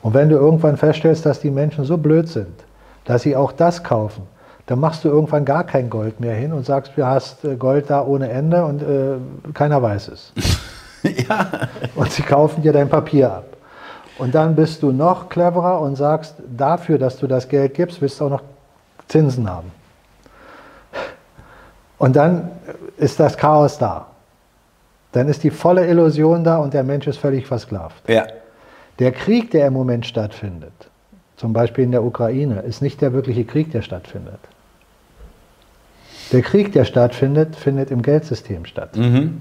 Speaker 2: Und wenn du irgendwann feststellst, dass die Menschen so blöd sind, dass sie auch das kaufen, dann machst du irgendwann gar kein Gold mehr hin und sagst, du hast äh, Gold da ohne Ende und äh, keiner weiß es.
Speaker 1: ja.
Speaker 2: Und sie kaufen dir dein Papier ab. Und dann bist du noch cleverer und sagst, dafür, dass du das Geld gibst, willst du auch noch Zinsen haben. Und dann ist das Chaos da. Dann ist die volle Illusion da und der Mensch ist völlig versklavt.
Speaker 1: Ja.
Speaker 2: Der Krieg, der im Moment stattfindet, zum Beispiel in der Ukraine, ist nicht der wirkliche Krieg, der stattfindet. Der Krieg, der stattfindet, findet im Geldsystem statt.
Speaker 1: Mhm.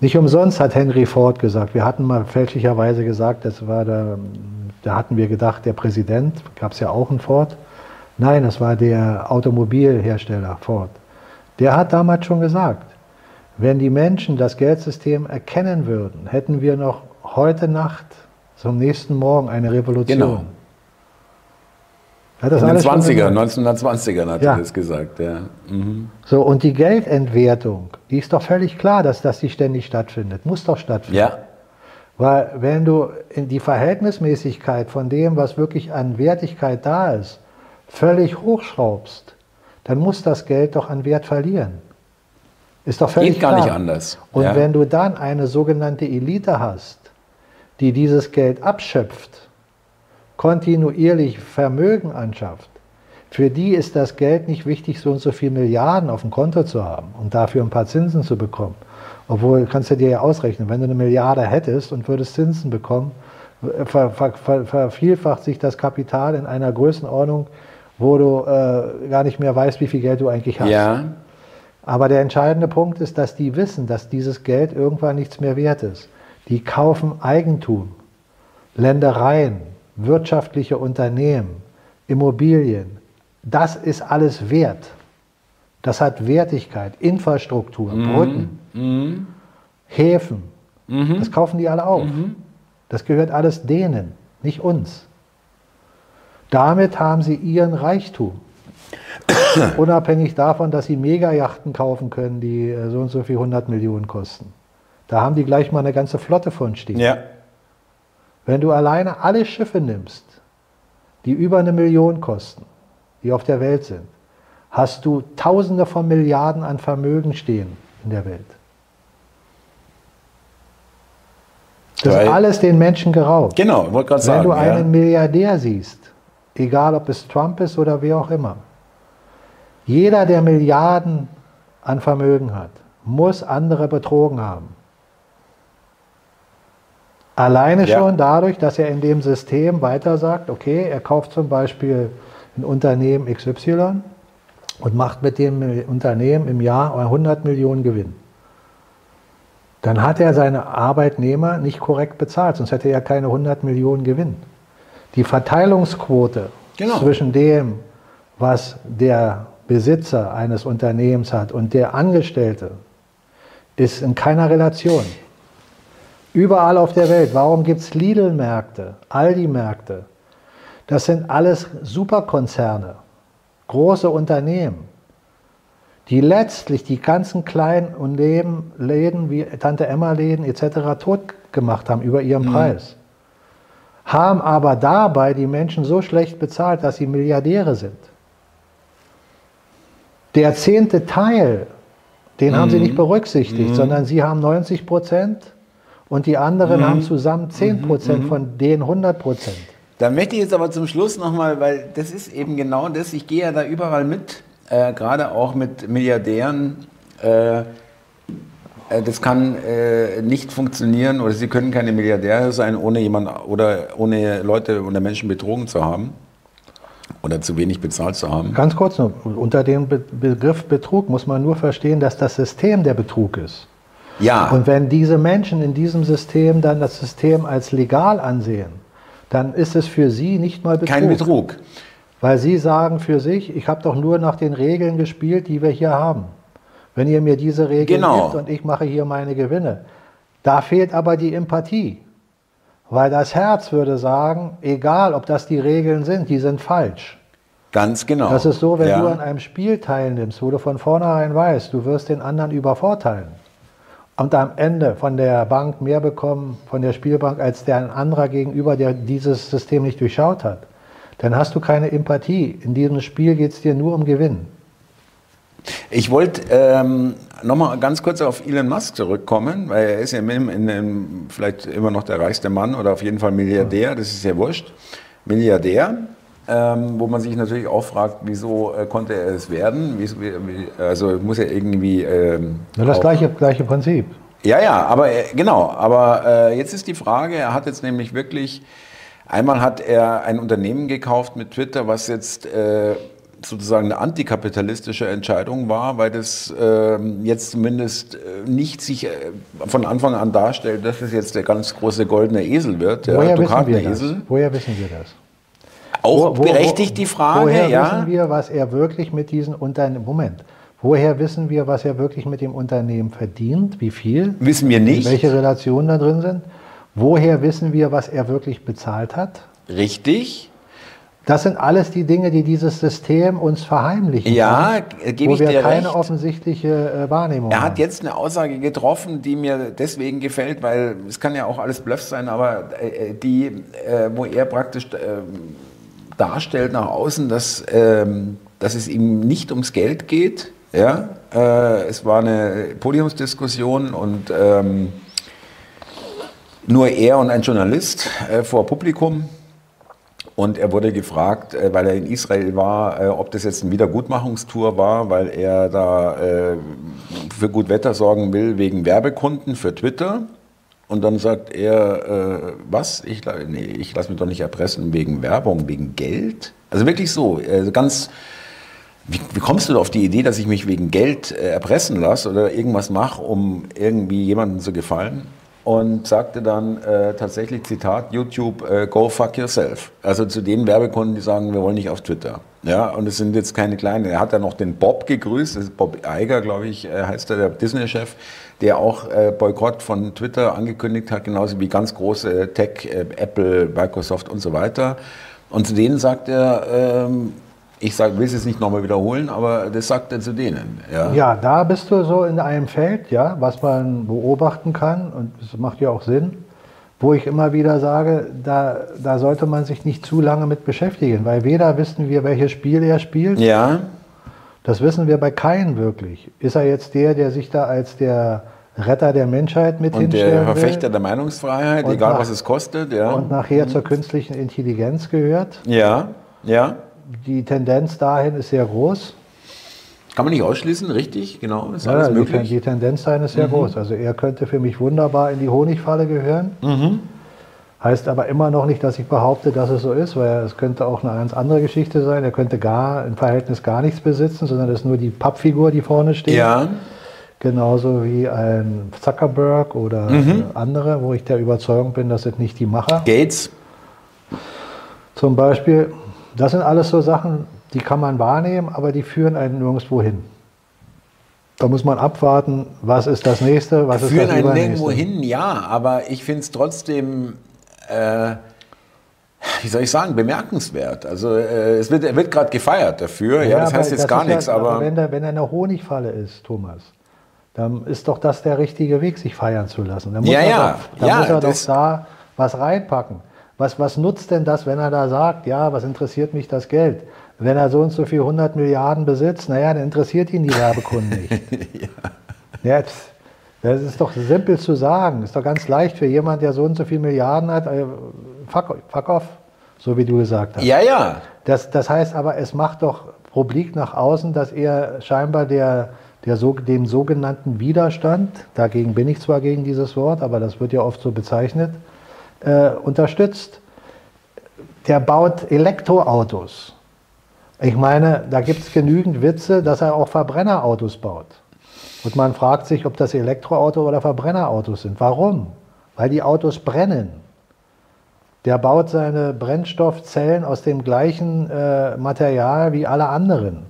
Speaker 2: Nicht umsonst hat Henry Ford gesagt, wir hatten mal fälschlicherweise gesagt, das war der, da hatten wir gedacht, der Präsident, gab es ja auch einen Ford. Nein, das war der Automobilhersteller Ford. Der hat damals schon gesagt, wenn die Menschen das Geldsystem erkennen würden, hätten wir noch heute Nacht zum nächsten Morgen eine Revolution.
Speaker 1: Genau.
Speaker 2: Hat das
Speaker 1: In den
Speaker 2: alles schon
Speaker 1: 20er,
Speaker 2: gesagt?
Speaker 1: 1920ern hat
Speaker 2: Ja.
Speaker 1: er das gesagt. Ja. Mhm.
Speaker 2: So, und die Geldentwertung, die ist doch völlig klar, dass das die ständig stattfindet. Muss doch stattfinden.
Speaker 1: ja.
Speaker 2: Weil wenn du in die Verhältnismäßigkeit von dem, was wirklich an Wertigkeit da ist, völlig hochschraubst, dann muss das Geld doch an Wert verlieren. Ist doch völlig
Speaker 1: Geht gar
Speaker 2: klar.
Speaker 1: nicht anders.
Speaker 2: Und
Speaker 1: ja.
Speaker 2: wenn du dann eine sogenannte Elite hast, die dieses Geld abschöpft, kontinuierlich Vermögen anschafft, für die ist das Geld nicht wichtig, so und so viel Milliarden auf dem Konto zu haben und dafür ein paar Zinsen zu bekommen. Obwohl, kannst du dir ja ausrechnen, wenn du eine Milliarde hättest und würdest Zinsen bekommen, ver, ver, ver, vervielfacht sich das Kapital in einer Größenordnung, wo du äh, gar nicht mehr weißt, wie viel Geld du eigentlich hast.
Speaker 1: ja.
Speaker 2: Aber der entscheidende Punkt ist, dass die wissen, dass dieses Geld irgendwann nichts mehr wert ist. Die kaufen Eigentum, Ländereien, wirtschaftliche Unternehmen, Immobilien. Das ist alles wert. Das hat Wertigkeit, Infrastruktur, Brücken,
Speaker 1: Mhm.
Speaker 2: Häfen.
Speaker 1: Mhm.
Speaker 2: Das kaufen die alle auf.
Speaker 1: Mhm.
Speaker 2: Das gehört alles denen, nicht uns. Damit haben sie ihren Reichtum. Unabhängig davon, dass sie Megajachten kaufen können, die äh, so und so viel 100 Millionen kosten. Da haben die gleich mal eine ganze Flotte von stehen.
Speaker 1: Ja.
Speaker 2: Wenn du alleine alle Schiffe nimmst, die über eine Million kosten, die auf der Welt sind, hast du Tausende von Milliarden an Vermögen stehen in der Welt. Das ist alles den Menschen geraubt.
Speaker 1: Genau, wollte gerade
Speaker 2: Wenn
Speaker 1: sagen.
Speaker 2: du
Speaker 1: ja.
Speaker 2: einen Milliardär siehst, egal ob es Trump ist oder wer auch immer, jeder, der Milliarden an Vermögen hat, muss andere betrogen haben. Alleine
Speaker 1: Ja.
Speaker 2: schon dadurch, dass er in dem System weiter sagt, okay, er kauft zum Beispiel ein Unternehmen XY und macht mit dem Unternehmen im Jahr 100 Millionen Gewinn. Dann hat er seine Arbeitnehmer nicht korrekt bezahlt, sonst hätte er keine 100 Millionen Gewinn. Die Verteilungsquote
Speaker 1: Genau.
Speaker 2: zwischen dem, was der Besitzer eines Unternehmens hat und der Angestellte, ist in keiner Relation. Überall auf der Welt. Warum gibt es Lidl-Märkte, Aldi-Märkte? Das sind alles Superkonzerne, große Unternehmen, die letztlich die ganzen kleinen Unternehmen, Läden wie Tante Emma-Läden etc. tot gemacht haben über ihren Preis. Haben aber dabei die Menschen so schlecht bezahlt, dass sie Milliardäre sind. Der zehnte Teil, den haben sie nicht berücksichtigt, sondern sie haben 90 Prozent und die anderen haben zusammen 10 Prozent von den 100 Prozent.
Speaker 1: Da möchte ich jetzt aber zum Schluss nochmal, weil das ist eben genau das, ich gehe ja da überall mit, äh, gerade auch mit Milliardären, äh, äh, das kann äh, nicht funktionieren oder Sie können keine Milliardäre sein, ohne jemand oder ohne Leute oder Menschen betrogen zu haben oder zu wenig bezahlt zu haben.
Speaker 2: Ganz kurz nur, unter dem Be Begriff Betrug muss man nur verstehen, dass das System der Betrug ist.
Speaker 1: Ja.
Speaker 2: Und wenn diese Menschen in diesem System dann das System als legal ansehen, dann ist es für sie nicht mal
Speaker 1: Betrug. Kein Betrug.
Speaker 2: Weil sie sagen für sich, ich habe doch nur nach den Regeln gespielt, die wir hier haben. Wenn ihr mir diese Regeln
Speaker 1: genau.
Speaker 2: gibt und ich mache hier meine Gewinne. Da fehlt aber die Empathie. Weil das Herz würde sagen, egal ob das die Regeln sind, die sind falsch.
Speaker 1: Ganz genau.
Speaker 2: Das ist so, wenn ja. du an einem Spiel teilnimmst, wo du von vornherein weißt, du wirst den anderen übervorteilen und am Ende von der Bank mehr bekommen, von der Spielbank, als der ein anderer gegenüber, der dieses System nicht durchschaut hat, dann hast du keine Empathie. In diesem Spiel geht es dir nur um Gewinn.
Speaker 1: Ich wollte ähm, nochmal ganz kurz auf Elon Musk zurückkommen, weil er ist ja in, in, in, vielleicht immer noch der reichste Mann oder auf jeden Fall Milliardär, das ist ja wurscht. Milliardär, ähm, wo man sich natürlich auch fragt, wieso äh, konnte er es werden? Wie, wie, also muss er irgendwie. Ähm,
Speaker 2: Nur das gleiche, gleiche Prinzip.
Speaker 1: Ja, ja, aber äh, genau. Aber äh, jetzt ist die Frage, er hat jetzt nämlich wirklich, einmal hat er ein Unternehmen gekauft mit Twitter, was jetzt äh, sozusagen eine antikapitalistische Entscheidung war, weil das äh, jetzt zumindest äh, nicht sich äh, von Anfang an darstellt, dass es jetzt der ganz große goldene Esel wird,
Speaker 2: der Woher wissen wir das? Woher wissen wir das?
Speaker 1: Auch wo, wo, berechtigt die Frage,
Speaker 2: woher
Speaker 1: ja?
Speaker 2: wissen wir, was er wirklich mit diesen Unternehmen, Moment, woher wissen wir, was er wirklich mit dem Unternehmen verdient, wie viel?
Speaker 1: Wissen wir nicht.
Speaker 2: Welche Relationen da drin sind? Woher wissen wir, was er wirklich bezahlt hat?
Speaker 1: Richtig.
Speaker 2: Das sind alles die Dinge, die dieses System uns verheimlichen.
Speaker 1: Ja, gebe ich
Speaker 2: dir
Speaker 1: recht.
Speaker 2: Wo wir keine offensichtliche äh, Wahrnehmung
Speaker 1: Er
Speaker 2: haben.
Speaker 1: hat jetzt eine Aussage getroffen, die mir deswegen gefällt, weil es kann ja auch alles Bluff sein, aber äh, die, äh, wo er praktisch ähm, darstellt nach außen, dass, ähm, dass es ihm nicht ums Geld geht. Ja? es war eine Podiumsdiskussion und ähm, nur er und ein Journalist vor Publikum und er wurde gefragt, äh, weil er in Israel war, äh, ob das jetzt eine Wiedergutmachungstour war, weil er da äh, für gut Wetter sorgen will wegen Werbekunden für Twitter. Und dann sagt er, was? Ich, nee, ich lasse mich doch nicht erpressen wegen Werbung, wegen Geld. Also wirklich so, ganz... Wie, wie, kommst du auf die Idee, dass ich mich wegen Geld erpressen lasse oder irgendwas mache, um irgendwie jemandem zu gefallen? und sagte dann äh, tatsächlich, Zitat, YouTube, äh, go fuck yourself. Also zu den Werbekunden, die sagen, wir wollen nicht auf Twitter. Ja, und es sind jetzt keine kleinen. Er hat ja noch den Bob gegrüßt, Bob Eiger, glaube ich, äh, heißt er, der Disney-Chef, der auch äh, Boykott von Twitter angekündigt hat, genauso wie ganz große Tech, äh, Apple, Microsoft und so weiter. Und zu denen sagt er, ähm, ich sag, will es jetzt nicht nochmal wiederholen, aber das sagt er zu denen. Ja.
Speaker 2: ja, da bist du so in einem Feld, ja, was man beobachten kann und das macht ja auch Sinn, wo ich immer wieder sage, da, da sollte man sich nicht zu lange mit beschäftigen, weil weder wissen wir, welches Spiel er spielt.
Speaker 1: Ja.
Speaker 2: Das wissen wir bei keinem wirklich. Ist er jetzt der, der sich da als der Retter der Menschheit mit
Speaker 1: und der Verfechter will? der Meinungsfreiheit,
Speaker 2: und
Speaker 1: egal
Speaker 2: nach,
Speaker 1: was es kostet. Ja.
Speaker 2: Und nachher mhm. zur künstlichen Intelligenz gehört.
Speaker 1: Ja, ja
Speaker 2: die Tendenz dahin ist sehr groß.
Speaker 1: Kann man nicht ausschließen, richtig, genau,
Speaker 2: ist ja, alles möglich. Die, die Tendenz dahin ist sehr mhm. groß. Also er könnte für mich wunderbar in die Honigfalle gehören.
Speaker 1: Mhm.
Speaker 2: Heißt aber immer noch nicht, dass ich behaupte, dass es so ist, weil es könnte auch eine ganz andere Geschichte sein. Er könnte gar im Verhältnis gar nichts besitzen, sondern es ist nur die Pappfigur, die vorne steht.
Speaker 1: Ja.
Speaker 2: Genauso wie ein Zuckerberg oder mhm. andere, wo ich der Überzeugung bin, das sind nicht die Macher.
Speaker 1: Gates.
Speaker 2: Zum Beispiel, das sind alles so Sachen, die kann man wahrnehmen, aber die führen einen nirgendwo hin. Da muss man abwarten, was ist das nächste, was
Speaker 1: führen
Speaker 2: ist das
Speaker 1: einen nirgendwo hin, ja, aber ich finde es trotzdem, äh, wie soll ich sagen, bemerkenswert. Also äh, es wird, er wird gerade gefeiert dafür, ja, ja das heißt jetzt das gar nichts. Ja, aber,
Speaker 2: wenn, er wenn eine Honigfalle ist, Thomas, dann ist doch das der richtige Weg, sich feiern zu lassen. Dann muss
Speaker 1: ja,
Speaker 2: er
Speaker 1: ja,
Speaker 2: doch, dann
Speaker 1: ja,
Speaker 2: muss er doch da was reinpacken. Was, was nutzt denn das, wenn er da sagt, ja, was interessiert mich das Geld? Wenn er so und so viel 100 Milliarden besitzt, naja, dann interessiert ihn die Werbekunden nicht. ja. Jetzt, das ist doch simpel zu sagen. Ist doch ganz leicht für jemanden, der so und so viel Milliarden hat. Äh, fuck, fuck off, so wie du gesagt hast.
Speaker 1: Ja, ja.
Speaker 2: Das, das heißt aber, es macht doch publik nach außen, dass er scheinbar der, der, dem sogenannten Widerstand, dagegen bin ich zwar gegen dieses Wort, aber das wird ja oft so bezeichnet, äh, unterstützt. Der baut Elektroautos. Ich meine, da gibt es genügend Witze, dass er auch Verbrennerautos baut. Und man fragt sich, ob das Elektroauto oder Verbrennerautos sind. Warum? Weil die Autos brennen. Der baut seine Brennstoffzellen aus dem gleichen äh, Material wie alle anderen.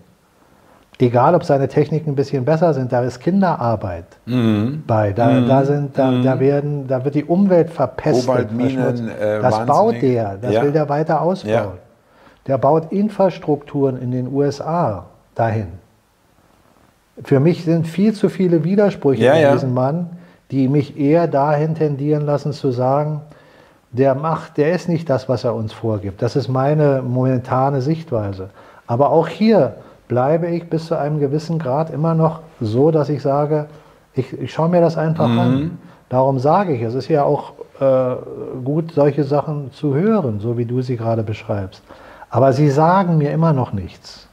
Speaker 2: Egal, ob seine Techniken ein bisschen besser sind, da ist Kinderarbeit mhm. bei. Da, mhm. da, sind, da, mhm. da, werden, da wird die Umwelt verpestet.
Speaker 1: Kobaltminen,
Speaker 2: äh, das baut der, das ja. will der weiter ausbauen. Ja. Der baut Infrastrukturen in den USA dahin. Für mich sind viel zu viele Widersprüche ja, in diesem Mann, die mich eher dahin tendieren lassen zu sagen, der macht, der ist nicht das, was er uns vorgibt. Das ist meine momentane Sichtweise. Aber auch hier bleibe ich bis zu einem gewissen Grad immer noch so, dass ich sage, ich, ich schaue mir das einfach mhm. an. Darum sage ich, es ist ja auch äh, gut, solche Sachen zu hören, so wie du sie gerade beschreibst. Aber sie sagen mir immer noch nichts.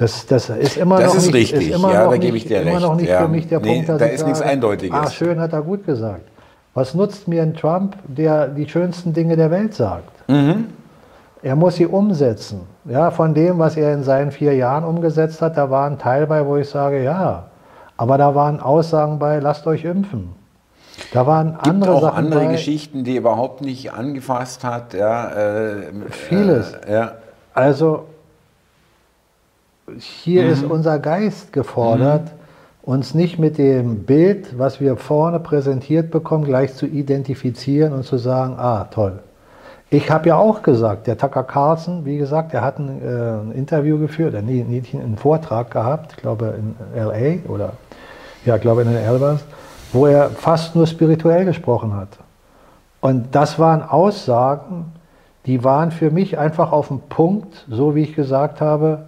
Speaker 2: Das, das ist immer
Speaker 1: das
Speaker 2: noch
Speaker 1: ist
Speaker 2: nicht,
Speaker 1: richtig.
Speaker 2: Ist immer
Speaker 1: ja,
Speaker 2: noch
Speaker 1: da
Speaker 2: gebe
Speaker 1: ich dir
Speaker 2: immer
Speaker 1: recht.
Speaker 2: noch nicht
Speaker 1: ja.
Speaker 2: für mich der
Speaker 1: nee,
Speaker 2: Punkt, dass
Speaker 1: da ist
Speaker 2: sage,
Speaker 1: nichts Eindeutiges.
Speaker 2: Ah, schön hat er gut gesagt. Was nutzt mir ein Trump, der die schönsten Dinge der Welt sagt? Mhm. Er muss sie umsetzen. Ja, von dem, was er in seinen vier Jahren umgesetzt hat, da war ein Teil bei, wo ich sage, ja. Aber da waren Aussagen bei, lasst euch impfen. Da waren
Speaker 1: Gibt
Speaker 2: andere
Speaker 1: auch
Speaker 2: Sachen
Speaker 1: andere
Speaker 2: bei,
Speaker 1: Geschichten, die er überhaupt nicht angefasst hat. Ja, äh,
Speaker 2: Vieles.
Speaker 1: Äh, ja.
Speaker 2: Also hier
Speaker 1: Mhm.
Speaker 2: ist unser Geist gefordert, uns nicht mit dem Bild, was wir vorne präsentiert bekommen, gleich zu identifizieren und zu sagen, ah, toll. Ich habe ja auch gesagt, der Tucker Carlson, wie gesagt, der hat ein, äh, ein Interview geführt, äh, nee, nicht einen Vortrag gehabt, ich glaube in LA oder ja, ich glaube in den Elbers, wo er fast nur spirituell gesprochen hat. Und das waren Aussagen, die waren für mich einfach auf dem Punkt, so wie ich gesagt habe,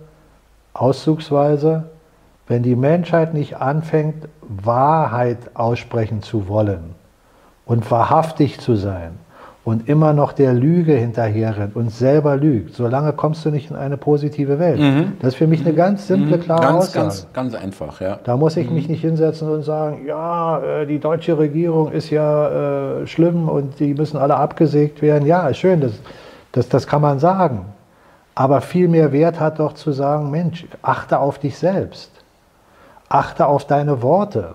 Speaker 2: auszugsweise, wenn die Menschheit nicht anfängt, Wahrheit aussprechen zu wollen und wahrhaftig zu sein und immer noch der Lüge hinterherrennt und selber lügt, solange kommst du nicht in eine positive Welt.
Speaker 1: Mhm.
Speaker 2: Das ist für mich eine ganz simple, klare
Speaker 1: Ganz,
Speaker 2: Aussage.
Speaker 1: ganz, ganz einfach, ja.
Speaker 2: Da muss ich mich nicht hinsetzen und sagen, ja, äh, die deutsche Regierung ist ja äh, schlimm und die müssen alle abgesägt werden. Ja, ist schön, das, das, das kann man sagen. Aber viel mehr Wert hat doch zu sagen, Mensch, achte auf dich selbst. Achte auf deine Worte.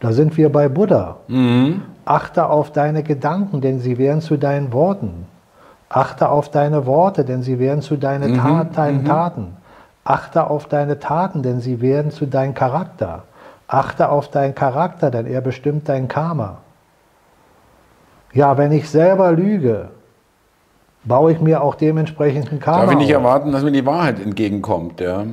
Speaker 2: Da sind wir bei Buddha.
Speaker 1: Mhm.
Speaker 2: Achte auf deine Gedanken, denn sie werden zu deinen Worten. Achte auf deine Worte, denn sie werden zu deinen,
Speaker 1: Mhm,
Speaker 2: Tat, deinen
Speaker 1: mhm.
Speaker 2: Taten. Achte auf deine Taten, denn sie werden zu deinem Charakter. Achte auf deinen Charakter, denn er bestimmt dein Karma. Ja, wenn ich selber lüge, baue ich mir auch dementsprechend ein Karma.
Speaker 1: Darf ich nicht erwarten, dass mir die Wahrheit entgegenkommt, ja.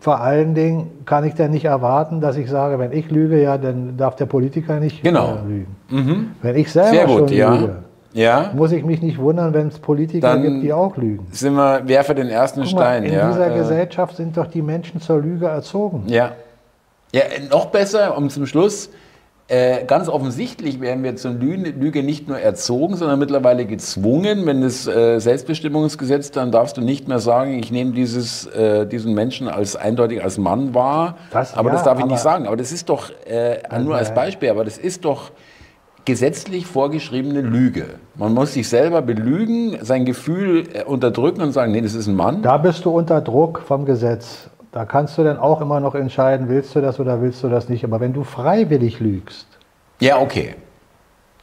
Speaker 2: Vor allen Dingen kann ich dann nicht erwarten, dass ich sage, wenn ich lüge, ja, dann darf der Politiker nicht
Speaker 1: Genau.
Speaker 2: äh, lügen.
Speaker 1: Mhm.
Speaker 2: Wenn ich selber
Speaker 1: Sehr gut,
Speaker 2: schon
Speaker 1: ja.
Speaker 2: lüge,
Speaker 1: Ja,
Speaker 2: muss ich mich nicht wundern, wenn es Politiker
Speaker 1: Dann
Speaker 2: gibt, die auch lügen.
Speaker 1: sind wir, werfe den ersten
Speaker 2: mal,
Speaker 1: Stein,
Speaker 2: in
Speaker 1: ja.
Speaker 2: dieser
Speaker 1: äh,
Speaker 2: Gesellschaft sind doch die Menschen zur Lüge erzogen.
Speaker 1: Ja. Ja, noch besser, um zum Schluss. Äh, ganz offensichtlich werden wir zur Lüge, nicht nur erzogen, sondern mittlerweile gezwungen. Wenn das äh, Selbstbestimmungsgesetz, dann darfst du nicht mehr sagen, ich nehme dieses, äh, diesen Menschen als eindeutig als Mann wahr.
Speaker 2: Das-
Speaker 1: aber das
Speaker 2: ja,
Speaker 1: darf ich nicht sagen. Aber das ist doch, äh, nur als. Beispiel, aber das ist doch gesetzlich vorgeschriebene Lüge. Man muss sich selber belügen, sein Gefühl äh, unterdrücken und sagen, nee, das ist ein Mann.
Speaker 2: Da bist du unter Druck vom Gesetz. Da kannst du dann auch immer noch entscheiden, willst du das oder willst du das nicht. Aber wenn du freiwillig lügst,
Speaker 1: Ja, okay.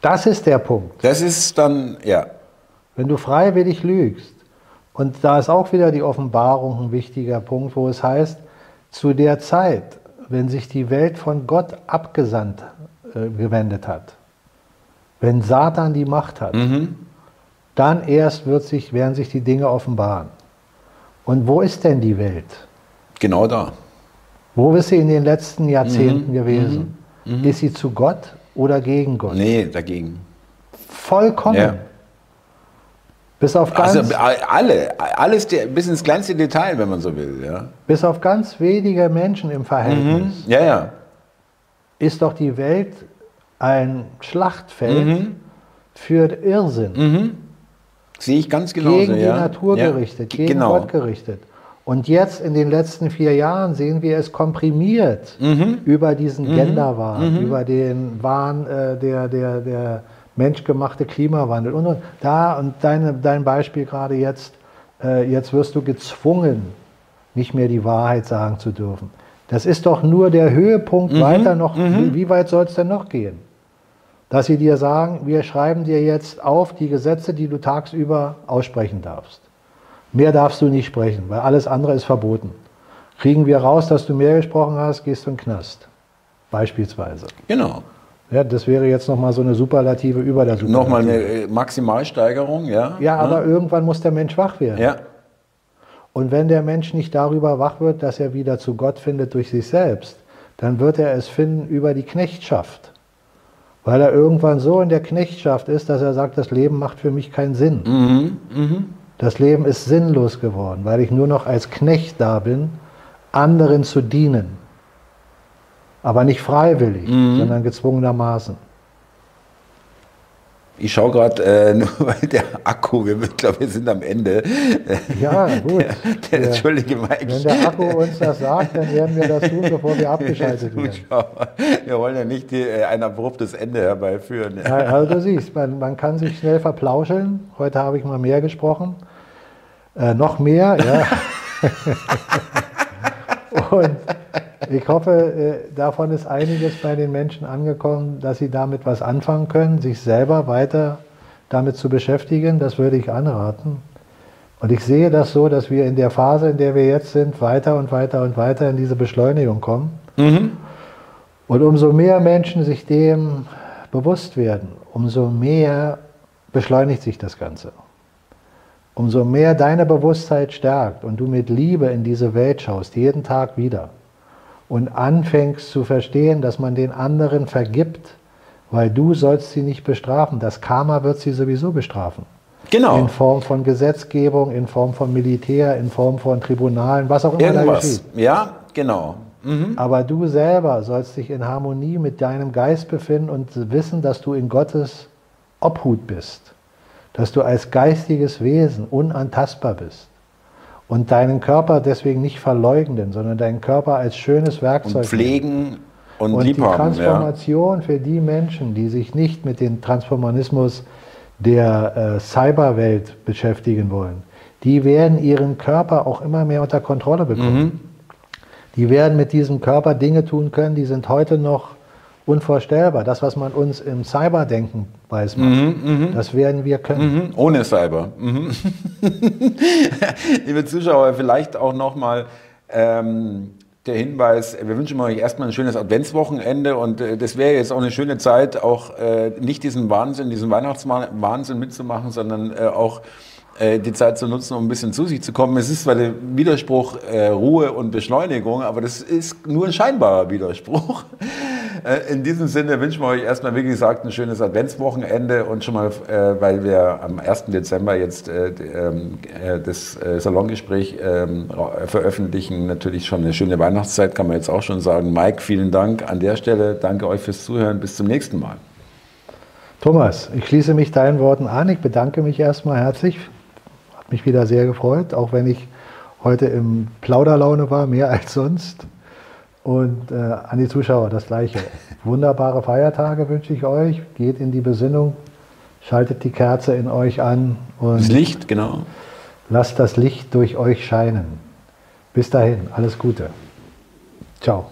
Speaker 2: das ist der Punkt.
Speaker 1: Das ist dann, ja.
Speaker 2: Wenn du freiwillig lügst, und da ist auch wieder die Offenbarung ein wichtiger Punkt, wo es heißt, zu der Zeit, wenn sich die Welt von Gott abgesandt äh, gewendet hat, wenn Satan die Macht hat,
Speaker 1: Mhm.
Speaker 2: dann erst wird sich, werden sich die Dinge offenbaren. Und wo ist denn die Welt?
Speaker 1: Genau da.
Speaker 2: Wo ist sie in den letzten Jahrzehnten
Speaker 1: Mhm.
Speaker 2: gewesen? Ist sie zu Gott oder gegen Gott?
Speaker 1: Nee, dagegen.
Speaker 2: Vollkommen.
Speaker 1: Ja.
Speaker 2: Bis, auf ganz,
Speaker 1: Also alle, alles der, bis ins kleinste Detail, wenn man so will. Ja,
Speaker 2: bis auf ganz wenige Menschen im Verhältnis
Speaker 1: ja. ja.
Speaker 2: ist doch die Welt ein Schlachtfeld
Speaker 1: Mhm.
Speaker 2: für Irrsinn.
Speaker 1: Sehe ich ganz genauso.
Speaker 2: gegen die
Speaker 1: ja.
Speaker 2: Natur
Speaker 1: ja.
Speaker 2: gerichtet, gegen
Speaker 1: genau.
Speaker 2: Gott gerichtet. Und jetzt in den letzten vier Jahren sehen wir es komprimiert mhm. über diesen mhm. Genderwahn, mhm. über den Wahn äh, der, der, der menschgemachte Klimawandel und, und da und deine, dein Beispiel gerade jetzt, äh, jetzt wirst du gezwungen, nicht mehr die Wahrheit sagen zu dürfen. Das ist doch nur der Höhepunkt mhm. weiter noch. Mhm. Wie weit soll es denn noch gehen? Dass sie dir sagen, wir schreiben dir jetzt auf die Gesetze, die du tagsüber aussprechen darfst. Mehr darfst du nicht sprechen, weil alles andere ist verboten. Kriegen wir raus, dass du mehr gesprochen hast, gehst du in den Knast. Beispielsweise.
Speaker 1: Genau.
Speaker 2: Ja, das wäre jetzt nochmal so eine Superlative über der Superlative.
Speaker 1: Nochmal eine äh, Maximalsteigerung, ja.
Speaker 2: Ja, aber ja. irgendwann muss der Mensch wach werden.
Speaker 1: Ja.
Speaker 2: Und wenn der Mensch nicht darüber wach wird, dass er wieder zu Gott findet durch sich selbst, dann wird er es finden über die Knechtschaft. Weil er irgendwann so in der Knechtschaft ist, dass er sagt, das Leben macht für mich keinen Sinn. Mhm. Mhm. Das Leben ist sinnlos geworden, weil ich nur noch als Knecht da bin, anderen zu dienen. Aber nicht freiwillig, mhm. sondern gezwungenermaßen.
Speaker 1: Ich schaue gerade, äh, nur weil der Akku, wir, ich glaube, wir sind am Ende.
Speaker 2: Ja, gut. Der,
Speaker 1: der, der, Entschuldige
Speaker 2: Mike. Wenn der Akku uns das sagt, dann werden wir das tun, bevor wir abgeschaltet werden.
Speaker 1: Wir wollen ja nicht die, äh, ein abruptes Ende herbeiführen.
Speaker 2: Ja, also du siehst, man, man kann sich schnell verplauscheln. Heute habe ich mal mehr gesprochen. Äh, noch mehr, ja. Und ich hoffe, äh, davon ist einiges bei den Menschen angekommen, dass sie damit was anfangen können, sich selber weiter damit zu beschäftigen. Das würde ich anraten. Und ich sehe das so, dass wir in der Phase, in der wir jetzt sind, weiter und weiter und weiter in diese Beschleunigung kommen. Mhm. Und umso mehr Menschen sich dem bewusst werden, umso mehr beschleunigt sich das Ganze. Umso mehr deine Bewusstheit stärkt und du mit Liebe in diese Welt schaust, jeden Tag wieder, und anfängst zu verstehen, dass man den anderen vergibt, weil du sollst sie nicht bestrafen. Das Karma wird sie sowieso bestrafen.
Speaker 1: Genau.
Speaker 2: In Form von Gesetzgebung, in Form von Militär, in Form von Tribunalen, was auch immer
Speaker 1: Irgendwas. da geschieht. Ja, genau.
Speaker 2: Mhm. Aber du selber sollst dich in Harmonie mit deinem Geist befinden und wissen, dass du in Gottes Obhut bist. Dass du als geistiges Wesen unantastbar bist und deinen Körper deswegen nicht verleugnen, sondern deinen Körper als schönes Werkzeug und
Speaker 1: pflegen und,
Speaker 2: und
Speaker 1: die
Speaker 2: Transformation ja. für die Menschen, die sich nicht mit dem Transformanismus der äh, Cyberwelt beschäftigen wollen, die werden ihren Körper auch immer mehr unter Kontrolle bekommen. Mhm. Die werden mit diesem Körper Dinge tun können, die sind heute noch unvorstellbar. Das, was man uns im Cyberdenken weiß macht, mhm, mhm, das werden wir können.
Speaker 1: Mhm, ohne Cyber. Mhm. Liebe Zuschauer, vielleicht auch nochmal ähm, der Hinweis, wir wünschen euch erstmal ein schönes Adventswochenende und äh, das wäre jetzt auch eine schöne Zeit, auch äh, nicht diesen Wahnsinn, diesen Weihnachtswahnsinn mitzumachen, sondern äh, auch die Zeit zu nutzen, um ein bisschen zu sich zu kommen. Es ist zwar der Widerspruch äh, Ruhe und Beschleunigung, aber das ist nur ein scheinbarer Widerspruch. Äh, in diesem Sinne wünschen wir euch erstmal, wie gesagt, ein schönes Adventswochenende und schon mal, äh, weil wir am 1. Dezember jetzt äh, ähm, das Salongespräch ähm, veröffentlichen, natürlich schon eine schöne Weihnachtszeit, kann man jetzt auch schon sagen. Mike, vielen Dank an der Stelle. Danke euch fürs Zuhören. Bis zum nächsten Mal.
Speaker 2: Thomas, ich schließe mich deinen Worten an. Ich bedanke mich erstmal herzlich. Hat mich wieder sehr gefreut, auch wenn ich heute im Plauderlaune war, mehr als sonst. Und äh, an die Zuschauer das Gleiche. Wunderbare Feiertage wünsche ich euch. Geht in die Besinnung, schaltet die Kerze in euch an.
Speaker 1: Und das Licht, genau.
Speaker 2: Lasst das Licht durch euch scheinen. Bis dahin, alles Gute. Ciao.